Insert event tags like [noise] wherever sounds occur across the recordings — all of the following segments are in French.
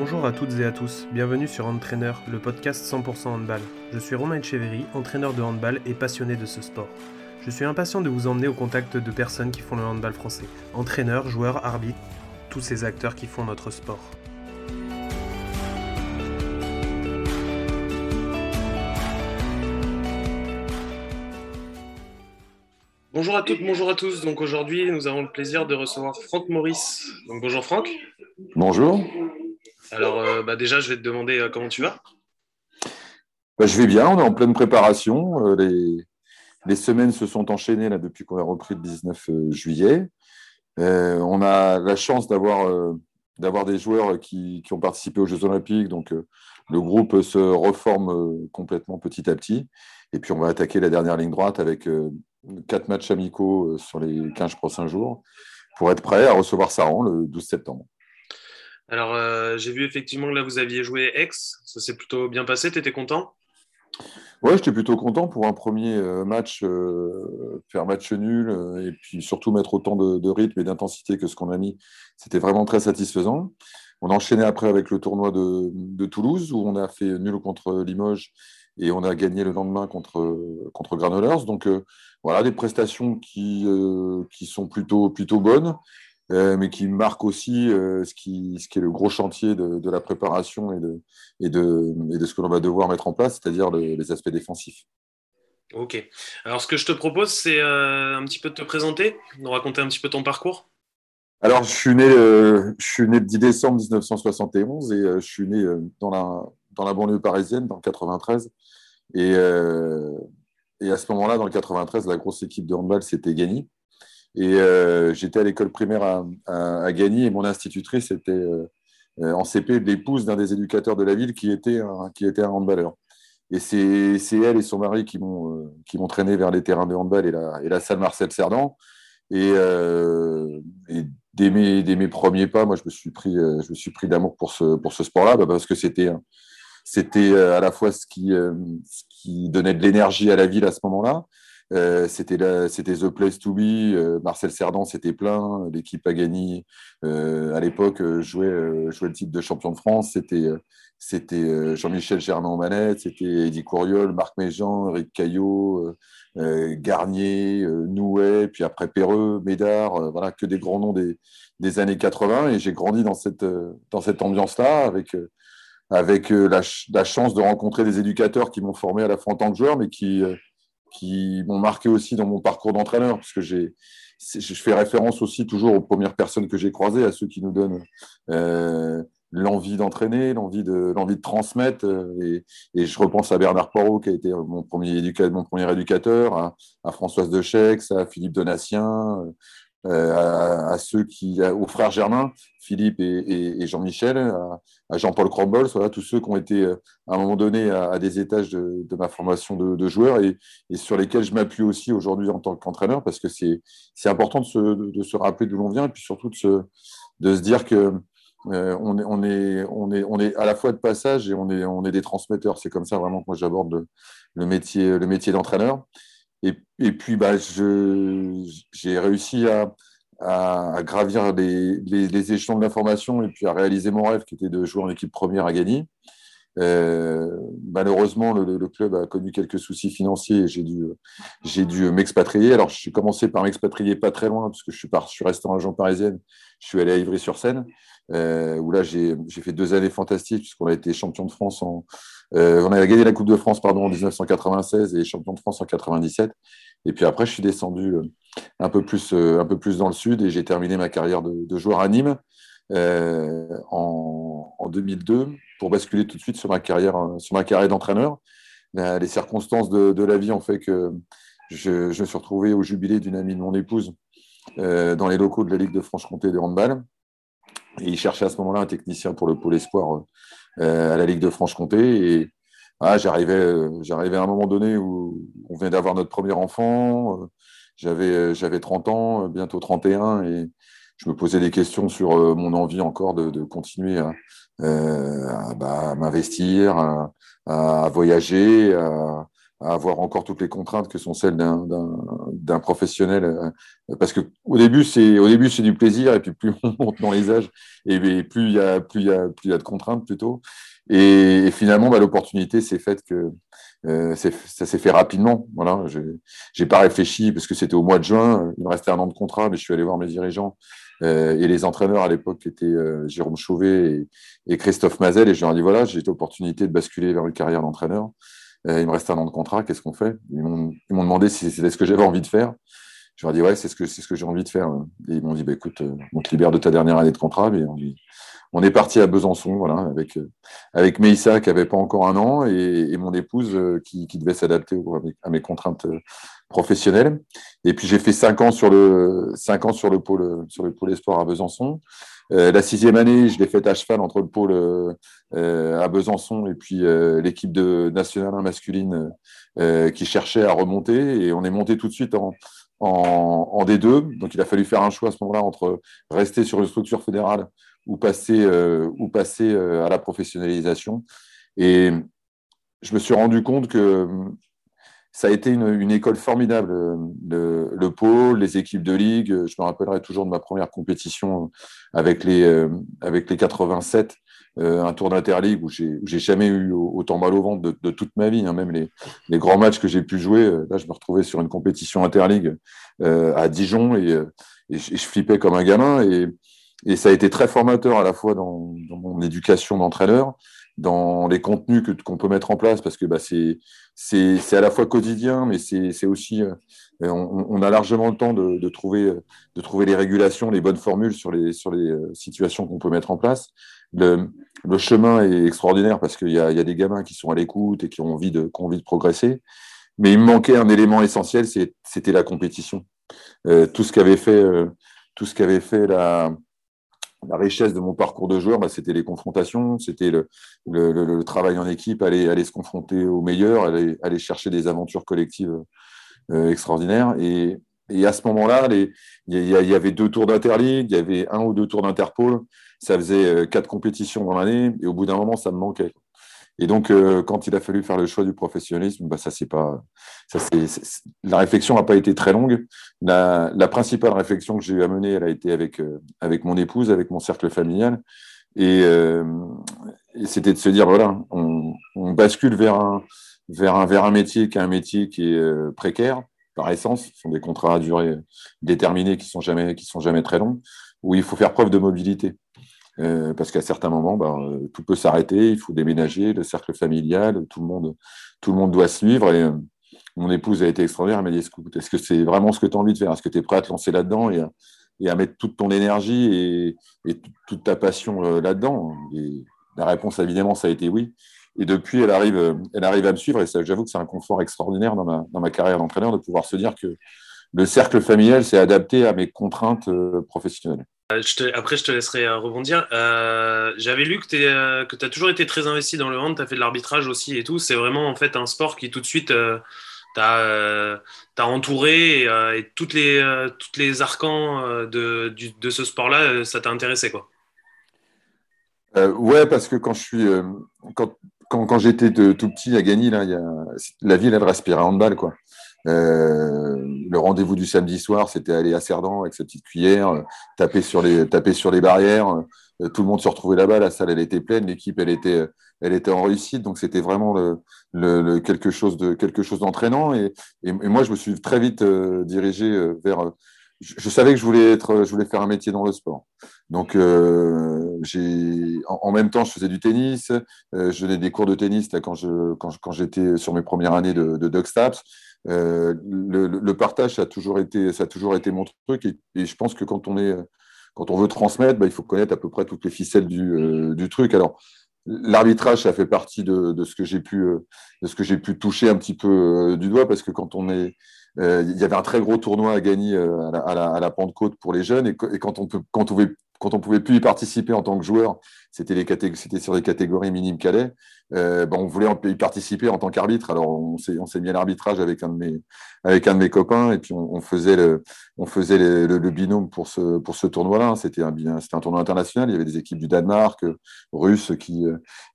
Bonjour à toutes et à tous, bienvenue sur Entraîneur, le podcast 100% handball. Je suis Romain Echeverry, entraîneur de handball et passionné de ce sport. Je suis impatient de vous emmener au contact de personnes qui font le handball français. Entraîneurs, joueurs, arbitres, tous ces acteurs qui font notre sport. Bonjour à toutes, bonjour à tous. Donc aujourd'hui, nous avons le plaisir de recevoir Franck Maurice. Donc bonjour Franck. Bonjour. Alors euh, bah, déjà, je vais te demander euh, comment tu vas? Bah, je vais bien, on est en pleine préparation. Euh, les, semaines se sont enchaînées là, depuis qu'on a repris le 19 juillet. on a la chance d'avoir des joueurs qui, qui, ont participé aux Jeux Olympiques. Donc le groupe se reforme complètement petit à petit. Et puis on va attaquer la dernière ligne droite avec quatre matchs amicaux sur les 15 prochains jours pour être prêt à recevoir Saran le 12 septembre. Alors, euh, j'ai vu effectivement que là, vous aviez joué ex. Ça s'est plutôt bien passé. Tu étais content? Oui, j'étais plutôt content pour un premier euh, match, euh, faire match nul et puis surtout mettre autant de, rythme et d'intensité que ce qu'on a mis. C'était vraiment très satisfaisant. On a enchaîné après avec le tournoi de, Toulouse où on a fait nul contre Limoges et on a gagné le lendemain contre, contre. Donc voilà, des prestations qui, qui sont plutôt, plutôt bonnes. Euh, mais qui marque aussi euh, ce, qui, ce qui est le gros chantier de, la préparation et de, et, de, et de ce que l'on va devoir mettre en place, c'est-à-dire les aspects défensifs. Ok. Alors, ce que je te propose, c'est euh, un petit peu de te présenter, de raconter un petit peu ton parcours. Alors, je suis né, je suis né le 10 décembre 1971 et je suis né dans, la, dans la banlieue parisienne, dans le 93. Et, et à ce moment-là, dans le 93, la grosse équipe de handball, c'était Gagny. Et euh, j'étais à l'école primaire à, Gagny et mon institutrice était euh, euh, en CP l'épouse d'un des éducateurs de la ville qui était un, qui était un handballeur. Et c'est elle et son mari qui m'ont qui m'ont traîné vers les terrains de handball et la, salle Marcel Cerdan. Et, et dès, mes, dès, mes, premiers pas, moi, je me suis pris, je me suis pris d'amour pour ce, pour ce sport-là, bah, parce que c'était c'était à la fois ce qui, ce qui donnait de l'énergie à la ville à ce moment-là, euh, c'était The Place to Be. Euh, Marcel Cerdan, c'était plein. L'équipe a gagné. Euh, à l'époque, jouait, jouait le titre de champion de France. C'était c'était Jean-Michel Germain manette, c'était Eddie Couriol, Marc Méjean, Eric Caillot, Garnier, Nouet, puis après Perreux, Médard, voilà, que des grands noms des, des années 80. Et j'ai grandi dans cette, dans cette ambiance-là avec, avec la, la, chance de rencontrer des éducateurs qui m'ont formé à la fois en tant que joueur, mais qui, qui m'ont marqué aussi dans mon parcours d'entraîneur, parce que j'ai, je fais référence aussi toujours aux premières personnes que j'ai croisées, à ceux qui nous donnent euh, l'envie d'entraîner, l'envie de, l'envie de transmettre. Euh, et, et, je repense à Bernard Porot, qui a été mon premier, éducateur, mon premier éducateur, à, à Françoise Dechex, à Philippe Donatien, euh, à, ceux qui, aux frères Germain, Philippe et, Jean-Michel, à, Jean-Paul Crombols, voilà, tous ceux qui ont été euh, à un moment donné à, des étages de, ma formation de, joueur et, sur lesquels je m'appuie aussi aujourd'hui en tant qu'entraîneur parce que c'est important de se, de se rappeler d'où l'on vient et puis surtout de se, de se dire que euh, on, est, on, est, on, est, on est à la fois de passage et on est, on est des transmetteurs. C'est comme ça vraiment que moi j'aborde le, métier, le métier d'entraîneur. Et, puis, bah, j'ai réussi à, à, gravir les, les, échelons de l'information et puis à réaliser mon rêve qui était de jouer en équipe première à Gagny. Euh, malheureusement, le, le, club a connu quelques soucis financiers et j'ai dû, j'ai dû m'expatrier. Alors, suis commencé par m'expatrier pas très loin parce que je suis, par, je suis resté en région parisienne. Je suis allé à Ivry-sur-Seine euh, où là, j'ai fait deux années fantastiques puisqu'on a été champion de France en, euh, on a gagné la Coupe de France pardon, en 1996 et champion de France en 97. Et puis après, je suis descendu euh, un peu plus, euh, un peu plus dans le sud et j'ai terminé ma carrière de, joueur à Nîmes en, en, 2002 pour basculer tout de suite sur ma carrière, sur ma carrière d'entraîneur. Les circonstances de, la vie ont fait que je, je me suis retrouvé au jubilé d'une amie de mon épouse dans les locaux de la Ligue de Franche-Comté de handball. Et il cherchait à ce moment-là un technicien pour le pôle espoir euh, à la Ligue de Franche-Comté. Et ah, j'arrivais, euh, j'arrivais à un moment donné où on venait d'avoir notre premier enfant. Euh, j'avais, j'avais 30 ans, bientôt 31, et je me posais des questions sur mon envie encore de, de continuer à, bah, m'investir, à, à, voyager, à, avoir encore toutes les contraintes que sont celles d'un professionnel. parce que au début, c'est au début c'est du plaisir et puis plus on monte dans les âges et, plus il y a plus il y a plus il y a de contraintes plutôt. Et, finalement, bah, l'opportunité s'est faite que euh, ça s'est fait rapidement. Voilà, j'ai pas réfléchi parce que c'était au mois de juin. Il me restait un an de contrat, mais je suis allé voir mes dirigeants euh, et les entraîneurs à l'époque étaient euh, Jérôme Chauvet et, Christophe Mazel. Et je leur ai dit voilà, j'ai l'opportunité de basculer vers une carrière d'entraîneur. Il me reste un an de contrat, qu'est-ce qu'on fait? Ils m'ont demandé si c'était ce que j'avais envie de faire. Je leur ai dit ouais, c'est ce que ce que j'ai envie de faire. Et ils m'ont dit bah, écoute, on te libère de ta dernière année de contrat, mais on on est parti à Besançon, voilà, avec, euh, avec Meissa qui n'avait pas encore un an et, mon épouse euh, qui, devait s'adapter à mes contraintes euh, professionnelles. Et puis j'ai fait cinq ans sur le cinq ans sur le pôle sur le pôle espoir à Besançon. La sixième année, je l'ai faite à cheval entre le pôle à Besançon et puis l'équipe de nationale masculine qui cherchait à remonter. Et on est monté tout de suite en, en, en D2. Donc il a fallu faire un choix à ce moment-là entre rester sur une structure fédérale ou passer, euh, ou passer euh, à la professionnalisation. Et je me suis rendu compte que ça a été une, école formidable, le, le, pôle, les équipes de ligue. Je me rappellerai toujours de ma première compétition avec les, euh, avec les 87, un tour d'interligue où j'ai jamais eu autant mal au ventre de, toute ma vie. Hein. Même les, les, grands matchs que j'ai pu jouer, là, je me retrouvais sur une compétition interligue à Dijon et, et, je, flippais comme un gamin. Et, et ça a été très formateur à la fois dans, mon éducation d'entraîneur, dans les contenus qu'on peut mettre en place, parce que bah, c'est à la fois quotidien, mais c'est aussi, euh, on, a largement le temps de, de, trouver, de trouver les régulations, les bonnes formules sur les, sur les euh, situations qu'on peut mettre en place. Le, le, chemin est extraordinaire parce qu'il y, y, a des gamins qui sont à l'écoute et qui ont, envie de, qui ont envie de progresser. Mais il manquait un élément essentiel, c'était la compétition. Euh, tout ce qu'avait fait, euh, tout ce qu'avait fait la, la richesse de mon parcours de joueur, bah, c'était les confrontations, c'était le, travail en équipe, aller, se confronter aux meilleurs, aller, chercher des aventures collectives euh, extraordinaires. Et, à ce moment-là, il y, avait deux tours d'Interligue, il y avait un ou deux tours d'Interpol, ça faisait euh, quatre compétitions dans l'année, et au bout d'un moment, ça me manquait. Et donc, euh, quand il a fallu faire le choix du professionnalisme, bah, ça c'est pas, ça c'est, la réflexion n'a pas été très longue. La, principale réflexion que j'ai eu à mener, elle a été avec euh, avec mon épouse, avec mon cercle familial, et, euh, c'était de se dire voilà, on, bascule vers un vers un vers un métier qui est un métier qui est précaire par essence, ce sont des contrats à durée déterminée qui sont sont jamais très longs, où il faut faire preuve de mobilité. Euh, parce qu'à certains moments, bah, euh, tout peut s'arrêter, il faut déménager, le cercle familial, tout le monde, tout le monde doit suivre. Et euh, mon épouse a été extraordinaire, elle m'a dit est-ce que c'est vraiment ce que tu as envie de faire? Est-ce que tu es prêt à te lancer là-dedans et, et, à mettre toute ton énergie et, et toute ta passion là-dedans? Et la réponse, évidemment, ça a été oui. Et depuis, elle arrive, elle arrive à me suivre et j'avoue que c'est un confort extraordinaire dans ma, dans ma carrière d'entraîneur de pouvoir se dire que le cercle familial s'est adapté à mes contraintes professionnelles. Euh, après, je te laisserai euh, rebondir. Euh, j'avais lu que tu as toujours été très investi dans le hand, tu as fait de l'arbitrage aussi et tout. C'est vraiment en fait un sport qui tout de suite t'a entouré et, toutes, les, toutes arcans de, ce sport-là, ça t'a intéressé quoi. ouais, parce que quand j'étais tout petit à Gagny, a, la ville, elle respirait handball. Quoi. Euh, le rendez-vous du samedi soir, c'était aller à Cerdan avec sa petite cuillère, euh, taper sur les, taper sur les barrières. Euh, tout le monde se retrouvait là-bas, la salle elle était pleine, l'équipe elle était, elle était en réussite, donc c'était vraiment le, le, quelque chose de quelque chose d'entraînant. Et, et, moi, je me suis très vite dirigé vers. Je, savais que je voulais être, je voulais faire un métier dans le sport. Donc, euh, j'ai, en, même temps, je faisais du tennis. je donnais des cours de tennis quand, je, quand, j'étais sur mes premières années de, de. Euh, le, partage, ça a toujours été, ça a toujours été mon truc. Et, je pense que quand on, est, quand on veut transmettre, bah, il faut connaître à peu près toutes les ficelles du, euh, truc. Alors, l'arbitrage, ça fait partie de, ce que j'ai pu, euh, de ce que j'ai pu toucher un petit peu du doigt, parce que quand on est, il y avait un très gros tournoi à gagner à la, à la, Pentecôte pour les jeunes, et, quand, on peut, quand, on veut, quand on pouvait plus y participer en tant que joueur, c'était sur les catégories minimes cadets. Euh, on voulait y participer en tant qu'arbitre. Alors, on s'est, mis à l'arbitrage avec un de mes, avec un de mes copains et puis on, faisait, le, on faisait le, binôme pour ce, pour ce tournoi-là. C'était un, c'était un tournoi international. Il y avait des équipes du Danemark, russes qui,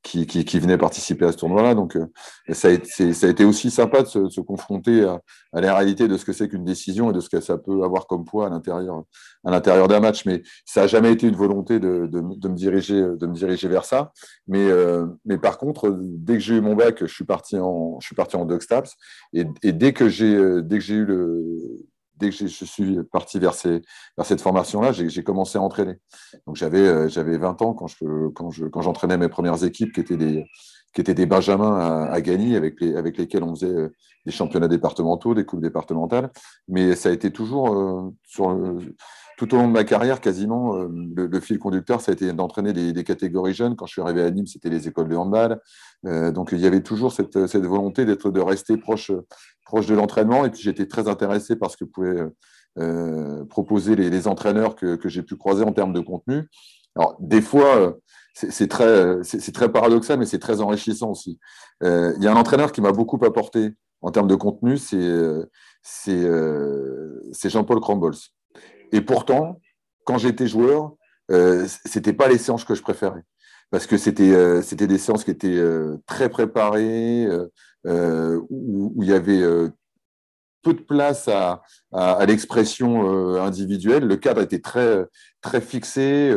qui, qui, venaient participer à ce tournoi-là. Donc, euh, ça a, été, ça a été aussi sympa de se, confronter à, la réalité de ce que c'est qu'une décision et de ce que ça peut avoir comme poids à l'intérieur, à l'intérieur d'un match. Mais ça n'a jamais été une volonté de, de, me diriger, me diriger vers ça. Mais, euh, mais par contre, dès que j'ai eu mon bac, je suis parti en, je suis parti en. Et, dès que j'ai, dès que j'ai eu le, dès que je suis parti vers, ces, vers cette formation-là, j'ai commencé à entraîner. Donc j'avais, euh, j'avais 20 ans quand, je, quand, je, quand j'entraînais mes premières équipes qui étaient des, qui étaient des benjamins à, à Gagny, avec, les, avec lesquels on faisait euh, des championnats départementaux, des coupes départementales. Mais ça a été toujours euh, sur, tout au long de ma carrière, quasiment, euh, le, fil conducteur, ça a été d'entraîner des, catégories jeunes. Quand je suis arrivé à Nîmes, c'était les écoles de handball. Euh, donc, il y avait toujours cette, volonté d'être, de rester proche, proche de l'entraînement. Et puis, j'étais très intéressé par ce que pouvaient euh, proposer les, entraîneurs que, j'ai pu croiser en termes de contenu. Alors, des fois, c'est, très, c'est, très paradoxal, mais c'est très enrichissant aussi. il y a un entraîneur qui m'a beaucoup apporté en termes de contenu, c'est Jean-Paul Crambols. Et pourtant, quand j'étais joueur, euh, ce n'était pas les séances que je préférais. Parce que c'était euh, des séances qui étaient euh, très préparées, où, il y avait peu de place à, l'expression individuelle. Le cadre était très, très fixé.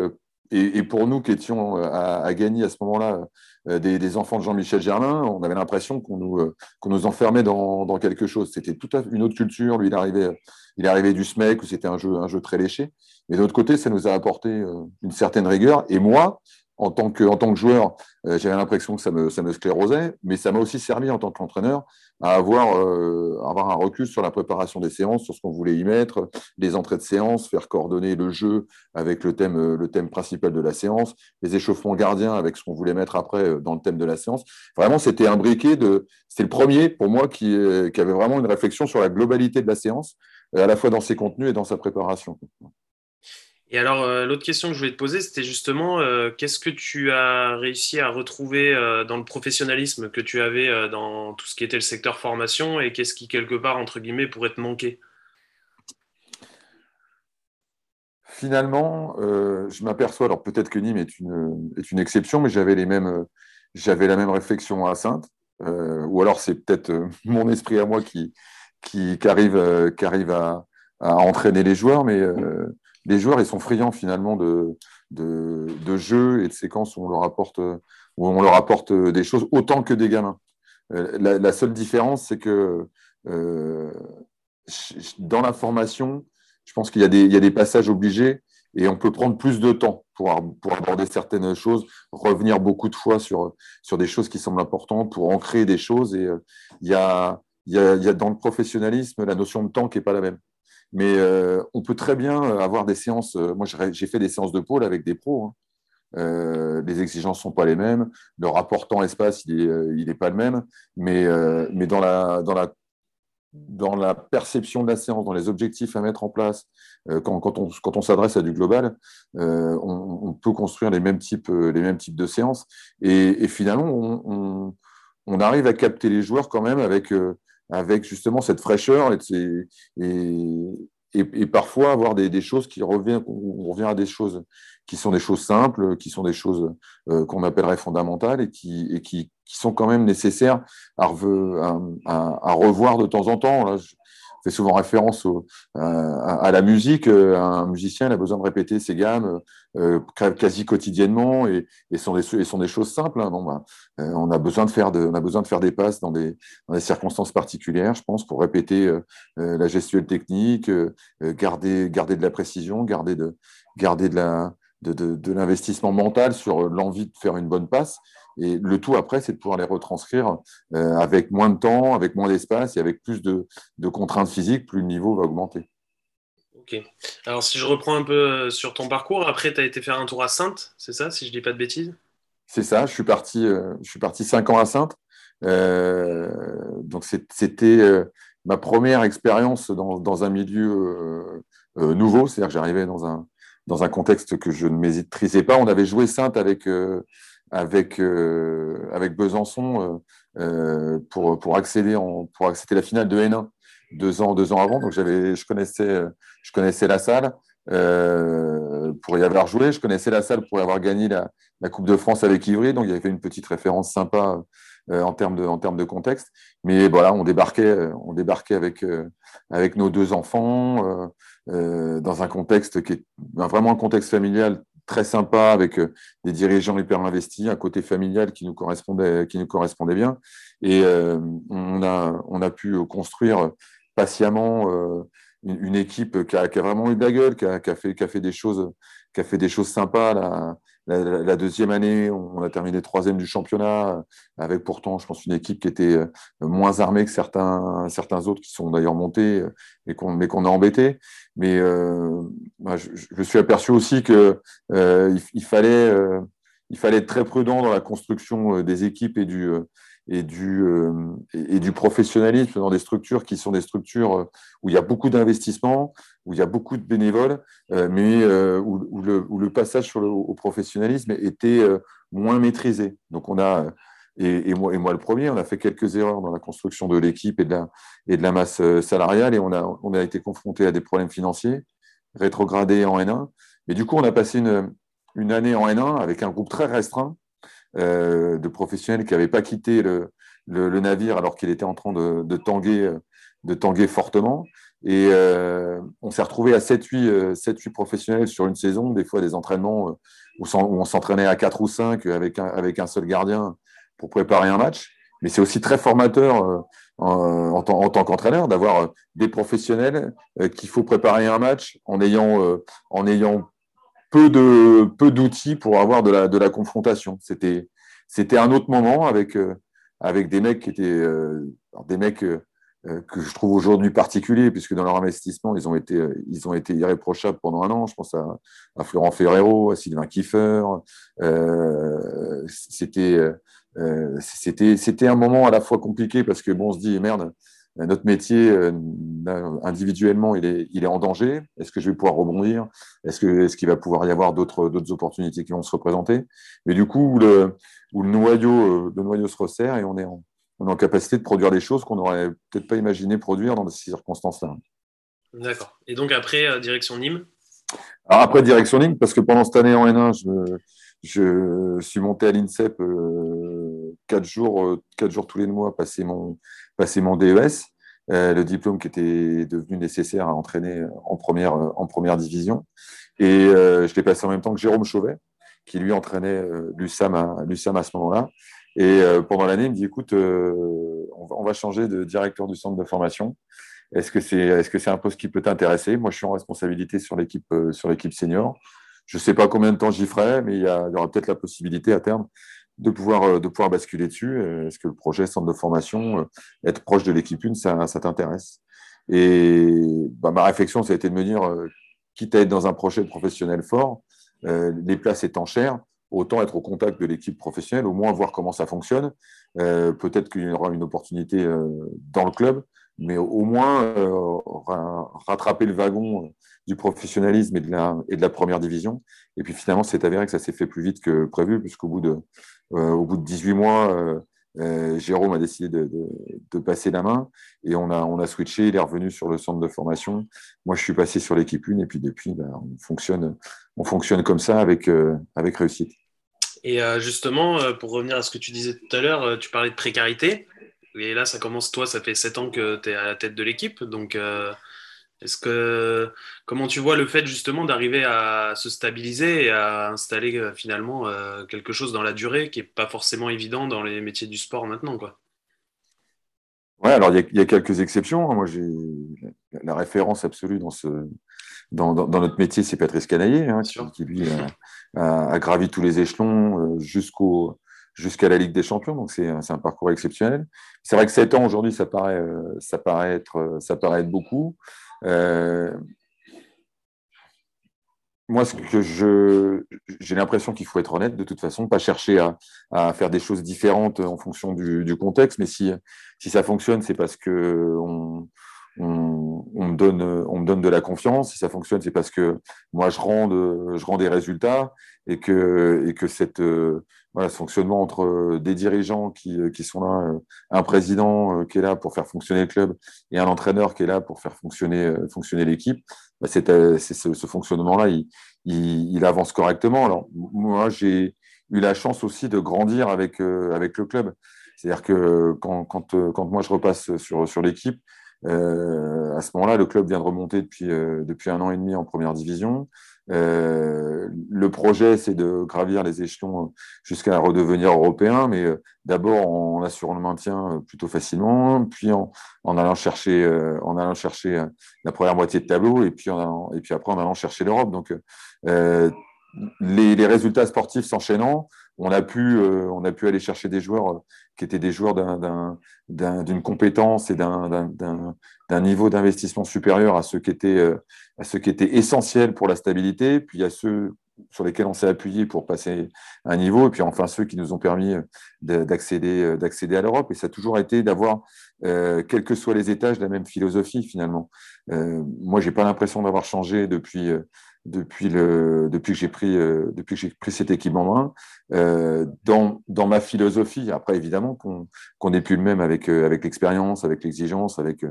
Et, pour nous qui étions à, gagner à ce moment-là des, enfants de Jean-Michel Germain, on avait l'impression qu'on nous, nous enfermait dans, dans quelque chose. C'était toute une autre culture. Lui, il arrivait il du SMEC où c'était un jeu, un jeu très léché. Mais de l'autre côté, ça nous a apporté euh, une certaine rigueur. Et moi, en tant que, en tant que joueur, euh, j'avais l'impression que ça me, ça me sclérosait, mais ça m'a aussi servi en tant qu'entraîneur à avoir, euh, avoir un recul sur la préparation des séances, sur ce qu'on voulait y mettre, les entrées de séance, faire coordonner le jeu avec le thème, le thème principal de la séance, les échauffements gardiens avec ce qu'on voulait mettre après dans le thème de la séance. Vraiment, c'était un briquet de. C'était le premier pour moi qui, qui avait vraiment une réflexion sur la globalité de la séance à la fois dans ses contenus et dans sa préparation. Et alors, euh, l'autre question que je voulais te poser, c'était justement, euh, qu'est-ce que tu as réussi à retrouver euh, dans le professionnalisme que tu avais dans tout ce qui était le secteur formation et qu'est-ce qui, quelque part, entre guillemets, pourrait te manquer? Finalement, je m'aperçois, alors peut-être que Nîmes est une, est une exception, mais j'avais, les mêmes, j'avais la même réflexion à Sainte, ou alors c'est peut-être mon esprit à moi qui, qui, arrive, qui arrive à, entraîner les joueurs, mais les joueurs, ils sont friands finalement de, jeux et de séquences où on leur apporte, des choses autant que des gamins. Euh, la, seule différence, c'est que dans la formation, je pense qu'il y, a des passages obligés et on peut prendre plus de temps pour, aborder certaines choses, revenir beaucoup de fois sur, des choses qui semblent importantes, pour ancrer des choses. Et a, il y, a, dans le professionnalisme la notion de temps qui n'est pas la même. Mais euh, on peut très bien avoir des séances. Euh, moi, j'ai fait des séances de pôle avec des pros. Hein. Euh, les exigences ne sont pas les mêmes. Le rapport temps-espace, il n'est pas le même. Mais, mais dans, la, dans, la, dans la perception de la séance, dans les objectifs à mettre en place, quand, quand, on, quand on s'adresse à du global, on, peut construire les mêmes types, les mêmes types de séances. Et, finalement, on, on, arrive à capter les joueurs quand même avec avec justement cette fraîcheur et, parfois avoir des, choses qui reviennent, on revient à des choses qui sont des choses simples, qui sont des choses euh, qu'on appellerait fondamentales et qui, sont quand même nécessaires à, revoir de temps en temps. Fait souvent référence à, la musique. Euh, un musicien il a besoin de répéter ses gammes euh, quasi quotidiennement et, et, sont, des, sont des choses simples. Hein. Bah, euh, on, a besoin de faire de, on a besoin de faire des passes dans des, dans des circonstances particulières, je pense, pour répéter la gestuelle technique, garder, garder de la précision, garder de, garder de la, de, de, l'investissement mental sur l'envie de faire une bonne passe. Et le tout après, c'est de pouvoir les retranscrire euh, avec moins de temps, avec moins d'espace et avec plus de, contraintes physiques, plus le niveau va augmenter. Ok. Alors si je reprends un peu euh, sur ton parcours, après tu as été faire un tour à Sainte, c'est ça, si je ne dis pas de bêtises? C'est ça, je suis parti, euh, je suis parti cinq ans à Sainte. donc c'était ma première expérience dans, un milieu nouveau, c'est-à-dire que j'arrivais dans un, dans un contexte que je ne maîtrisais pas. On avait joué Sainte avec, avec, avec Besançon pour, pour, accéder en, pour accéder à la finale de N1 deux ans, deux ans avant. Donc, j'avais, je, connaissais, je connaissais la salle pour y avoir joué. Je connaissais la salle pour y avoir gagné la, la Coupe de France avec Ivry. Donc, il y avait une petite référence sympa euh, en, termes de, en termes de contexte. Mais voilà, on débarquait, on débarquait avec, euh, avec nos deux enfants euh, dans un contexte qui est vraiment un contexte familial très sympa avec des dirigeants hyper investis, un côté familial qui nous correspondait, qui nous correspondait bien. Et on, a, on a pu construire patiemment une, équipe qui a, qui a, vraiment eu de la gueule, qui a, qui a, fait, qui a fait des choses, qui a fait des choses sympas. Là, la, deuxième année, on a terminé troisième du championnat, avec pourtant, je pense, une équipe qui était euh, moins armée que certains, certains autres qui sont d'ailleurs montés, euh, mais qu'on a embêtés. Mais euh, je, je, suis aperçu aussi qu'il il, fallait, il fallait être très prudent dans la construction des équipes et du, et du, euh, et, du professionnalisme dans des structures qui sont des structures euh, où il y a beaucoup d'investissements, où il y a beaucoup de bénévoles, euh, mais où, le, où, le, passage sur le, au professionnalisme était moins maîtrisé. Donc on a, et, moi, et moi le premier, on a fait quelques erreurs dans la construction de l'équipe et, de la, et de la masse salariale, et on a, on a été confronté à des problèmes financiers, rétrogradés en N1. Mais du coup, on a passé une, une année en N1 avec un groupe très restreint, euh, de professionnels qui n'avaient pas quitté le, navire alors qu'il était en train de, tanguer, de tanguer fortement. Et euh, on s'est retrouvé à 7-8 professionnels sur une saison, des fois des entraînements euh, où, on s'entraînait à 4 ou 5 avec un, avec un seul gardien pour préparer un match. Mais c'est aussi très formateur en, tant qu'entraîneur d'avoir des professionnels qu'il faut préparer un match en ayant, en ayant peu de peu d'outils pour avoir de la, de la confrontation. C'était c'était un autre moment avec euh, avec des mecs qui étaient euh, des mecs euh, que je trouve aujourd'hui particuliers puisque dans leur investissement ils ont été ils ont été irréprochables pendant un an. Je pense à, à Florent Ferrero, à Sylvain Kiefer. c'était c'était c'était un moment à la fois compliqué parce que bon on se dit merde notre métier, euh, individuellement, il est, il est en danger. Est-ce que je vais pouvoir rebondir? Est-ce qu'il est qu'il va pouvoir y avoir d'autres opportunités qui vont se représenter? Mais du coup, où le, où le, noyau, euh, le noyau se resserre et on est en, on est en capacité de produire des choses qu'on n'aurait peut-être pas imaginé produire dans ces circonstances-là. D'accord. Et donc après, euh, direction Nîmes? Alors après, direction Nîmes, parce que pendant cette année en N1, je, je suis monté à l'INSEP euh, quatre, jours, quatre jours tous les mois, passer mon, passer mon DES, euh, le diplôme qui était devenu nécessaire à entraîner en première, en première division. Et euh, je l'ai passé en même temps que Jérôme Chauvet, qui lui entraînait euh, l'USAM à, à ce moment-là. Et pendant l'année, il me dit écoute, on va, changer de directeur du centre de formation. Est-ce que c'est est -ce c'est un poste qui peut t'intéresser? Moi, je suis en responsabilité sur l'équipe sur l'équipe senior. Je ne sais pas combien de temps j'y ferai, mais il y, aura peut-être la possibilité à terme de pouvoir, euh, de pouvoir basculer dessus. Est-ce que le projet centre de formation, euh, être proche de l'équipe 1, ça, t'intéresse? Et bah, ma réflexion, ça a été de me dire, euh, quitte à être dans un projet professionnel fort, les places étant chères, autant être au contact de l'équipe professionnelle, au moins voir comment ça fonctionne. Peut-être qu'il y aura une opportunité dans le club, mais au moins rattraper le wagon du professionnalisme et de, la, première division. Et puis finalement, c'est avéré que ça s'est fait plus vite que prévu, puisqu'au bout de, euh, au bout de 18 mois, euh, euh, Jérôme a décidé de, de, passer la main et on a, on a switché, il est revenu sur le centre de formation. Moi, je suis passé sur l'équipe 1 et puis depuis, ben, on, fonctionne, on fonctionne comme ça avec, avec réussite. Et justement, pour revenir à ce que tu disais tout à l'heure, tu parlais de précarité. Et là, ça commence, toi, ça fait 7 ans que tu es à la tête de l'équipe. Donc, est-ce que comment tu vois le fait justement d'arriver à se stabiliser et à installer euh, finalement euh, quelque chose dans la durée qui n'est pas forcément évident dans les métiers du sport maintenant quoi? Ouais, alors il y, a quelques exceptions. Hein. Moi, j'ai la référence absolue dans ce dans, dans, notre métier, c'est Patrice Canaillé, hein, qui, lui a, gravi tous les échelons euh, jusqu'au jusqu'à la Ligue des Champions. Donc c'est un parcours exceptionnel. C'est vrai que 7 ans aujourd'hui, ça paraît ça paraît être ça paraît être beaucoup. Euh, moi, ce que je, j'ai l'impression qu'il faut être honnête de toute façon, pas chercher à, faire des choses différentes en fonction du, du, contexte, mais si, si ça fonctionne, c'est parce que on, on, me donne, on me donne de la confiance. Si ça fonctionne, c'est parce que moi, je rends, je rends des résultats et que, et que cette, voilà, ce fonctionnement entre des dirigeants qui, qui, sont là, un président qui est là pour faire fonctionner le club et un entraîneur qui est là pour faire fonctionner, fonctionner l'équipe, bah, c'est, ce, ce fonctionnement-là, il, il, il, avance correctement. Alors, moi, j'ai eu la chance aussi de grandir avec, avec le club. C'est-à-dire que quand, quand, quand, moi je repasse sur, sur l'équipe, euh, à ce moment-là, le club vient de remonter depuis, euh, depuis un an et demi en première division. Euh, le projet, c'est de gravir les échelons jusqu'à redevenir européen, mais d'abord en assurant le maintien plutôt facilement, puis en, en allant chercher, en allant chercher la première moitié de tableau, et puis, en et puis après en allant chercher l'Europe. Donc, les, les, résultats sportifs s'enchaînant, on a pu, on a pu aller chercher des joueurs qui étaient des joueurs d'une compétence et d'un niveau d'investissement supérieur à ceux, qui étaient, euh, à ceux qui étaient essentiels pour la stabilité, puis à ceux sur lesquels on s'est appuyé pour passer un niveau, et puis enfin ceux qui nous ont permis euh, d'accéder euh, d'accéder à l'Europe. Et ça a toujours été d'avoir, quels que soient les étages, la même philosophie finalement. moi, j'ai pas l'impression d'avoir changé depuis depuis, le, depuis que j'ai pris, euh, depuis pris cette équipe en main. Euh, dans, dans, ma philosophie, après évidemment qu'on n'est plus le même avec, euh, l'expérience, avec l'exigence, avec,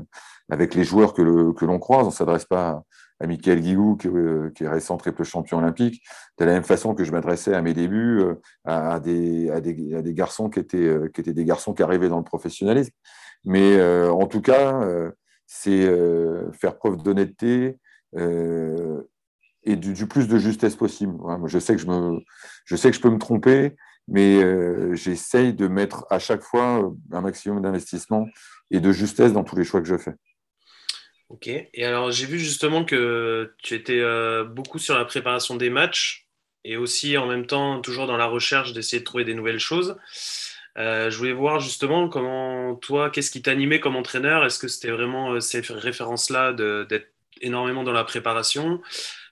avec les joueurs que, le, que l'on croise. On s'adresse pas à Michael Guigou, qui, qui, est récent triple champion olympique, de la même façon que je m'adressais à mes débuts à, des, à, des, garçons qui étaient, qui étaient des garçons qui arrivaient dans le professionnalisme. Mais en tout cas, c'est faire preuve d'honnêteté, euh, et du, plus de justesse possible. je, sais que je, je sais que je peux me tromper, mais euh, j'essaye de mettre à chaque fois euh, un maximum d'investissement et de justesse dans tous les choix que je fais. Ok, et alors j'ai vu justement que tu étais euh, beaucoup sur la préparation des matchs et aussi en même temps toujours dans la recherche d'essayer de trouver des nouvelles choses. je voulais voir justement comment toi, qu'est-ce qui t'animait comme entraîneur? Est-ce que c'était vraiment ces références-là d'être énormément dans la préparation?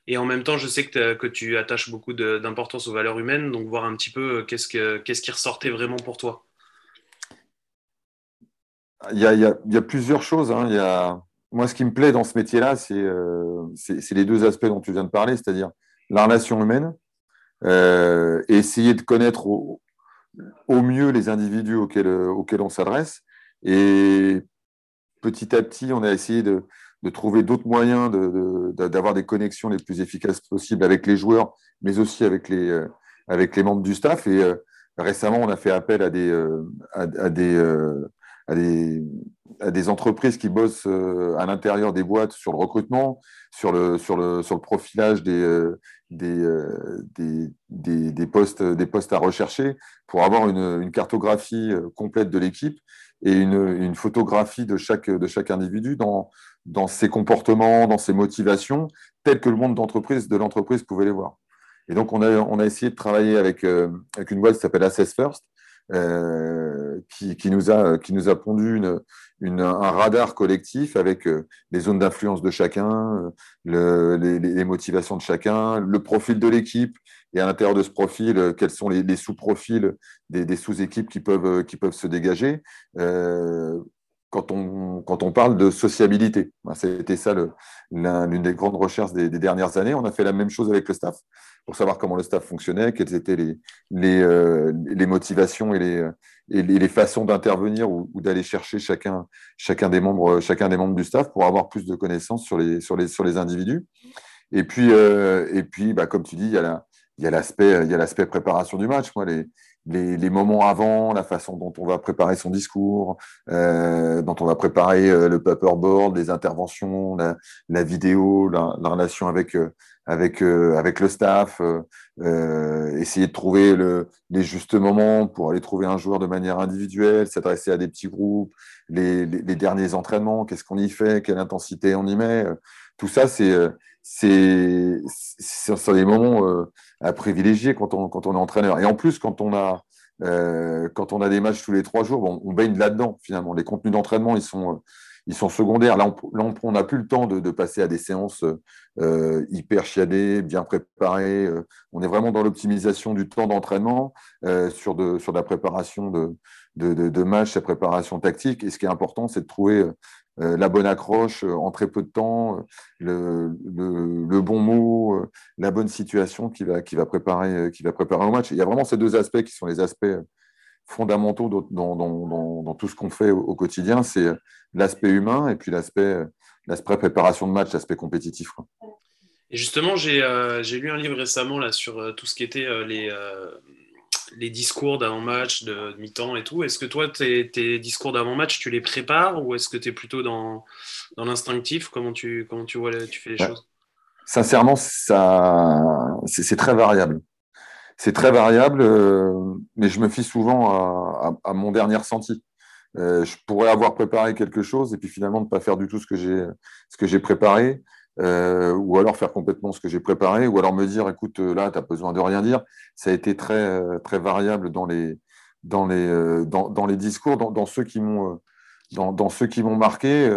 Et en même temps, je sais que, que tu attaches beaucoup d'importance aux valeurs humaines, donc voir un petit peu euh, qu'est-ce, que, qu'est-ce qui ressortait vraiment pour toi? Il y a, plusieurs choses. Il y a... Moi, ce qui me plaît dans ce métier-là, c'est, euh, c'est, les deux aspects dont tu viens de parler, c'est-à-dire la relation humaine euh, et essayer de connaître au, au, mieux les individus auxquels, auxquels on s'adresse. Et petit à petit, on a essayé de, de trouver d'autres moyens d'avoir de, des connexions les plus efficaces possibles avec les joueurs, mais aussi avec les, euh, avec les membres du staff. Et euh, récemment, on a fait appel à des, euh, à, des, à des, entreprises qui bossent à l'intérieur des boîtes sur le recrutement, sur le, sur le, sur le profilage des, des, des, des, postes, des postes à rechercher pour avoir une, cartographie complète de l'équipe et une, une, photographie de chaque, de chaque individu dans, dans ses comportements, dans ses motivations, telles que le monde d'entreprise, de l'entreprise pouvait les voir. Et donc, on a, on a essayé de travailler avec, euh, avec une boîte qui s'appelle Assess First, euh, qui, nous a, qui nous a pondu un radar collectif avec euh, les zones d'influence de chacun, le, les, motivations de chacun, le profil de l'équipe, et à l'intérieur de ce profil, quels sont les, sous-profils des, sous-équipes qui peuvent, qui peuvent se dégager. Euh, quand on, quand on parle de sociabilité. C'était ça l'une des grandes recherches des, dernières années. On a fait la même chose avec le staff pour savoir comment le staff fonctionnait, quelles étaient les, les, euh, les motivations et les, et les façons d'intervenir ou, d'aller chercher chacun, chacun, des membres, chacun des membres du staff pour avoir plus de connaissances sur les, sur les, sur les individus. Et puis, euh, et puis bah, comme tu dis, il y a l'aspect préparation du match. Moi, les, les, moments avant, la façon dont on va préparer son discours, euh, dont on va préparer euh, le paperboard, les interventions, la, vidéo, la, relation avec, euh, avec, avec le staff, essayer de trouver le, les justes moments pour aller trouver un joueur de manière individuelle, s'adresser à des petits groupes, les, les, derniers entraînements, qu'est-ce qu'on y fait, quelle intensité on y met. Tout ça, c'est sont des moments à privilégier quand on, est entraîneur. Et en plus, quand on a, euh, des matchs tous les trois jours, on baigne là-dedans finalement. Les contenus d'entraînement, ils sont, secondaires. Là, on n'a plus le temps de, passer à des séances euh, hyper chiadées, bien préparées. Euh, on est vraiment dans l'optimisation du temps d'entraînement euh, sur, de, sur la préparation de, de, de, de matchs, la préparation tactique. Et ce qui est important, c'est de trouver la bonne accroche en très peu de temps, le, bon mot, la bonne situation qui va, qui va, préparer, qui va préparer au match. Il y a vraiment ces deux aspects qui sont les aspects fondamentaux dans, tout ce qu'on fait au, quotidien. C'est l'aspect humain et puis l'aspect préparation de match, l'aspect compétitif. Et justement, j'ai lu un livre récemment là, sur tout ce qui était les, les discours d'avant-match, de, mi-temps et tout. Est-ce que toi, tes, discours d'avant-match, tu les prépares ou est-ce que tu es plutôt dans, dans l'instinctif? Comment tu, comment tu vois tu fais les choses? Sincèrement, ça, c'est très variable. C'est très variable, euh, mais je me fie souvent à, mon dernier ressenti. Euh, je pourrais avoir préparé quelque chose et puis finalement ne pas faire du tout ce que j'ai préparé. Euh, ou alors faire complètement ce que j'ai préparé, ou alors me dire, écoute, là, tu as besoin de rien dire. Ça a été très, euh, très variable dans les, dans les, euh, dans, les discours, dans, ceux qui m'ont dans, marqué.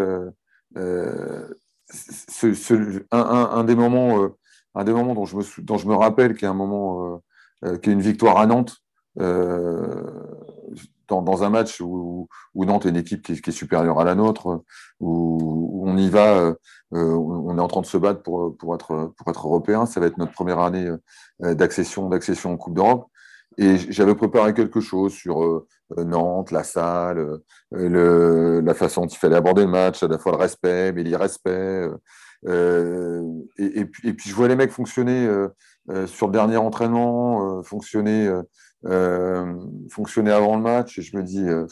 Un, des moments, un des moments dont je me, dont je me rappelle, qui est un moment, qui est une victoire à Nantes, dans, un match où, Nantes est une équipe qui est, supérieure à la nôtre, où, on y va, on est en train de se battre pour, pour, être, pour être européen. Ça va être notre première année d'accession, d'accession en Coupe d'Europe. Et j'avais préparé quelque chose sur Nantes, la salle, le, la façon dont il fallait aborder le match, à la fois le respect, mais l'irrespect. Euh, et, et, puis, je vois les mecs fonctionner euh, sur le dernier entraînement, fonctionner euh, fonctionner avant le match et je me dis, euh,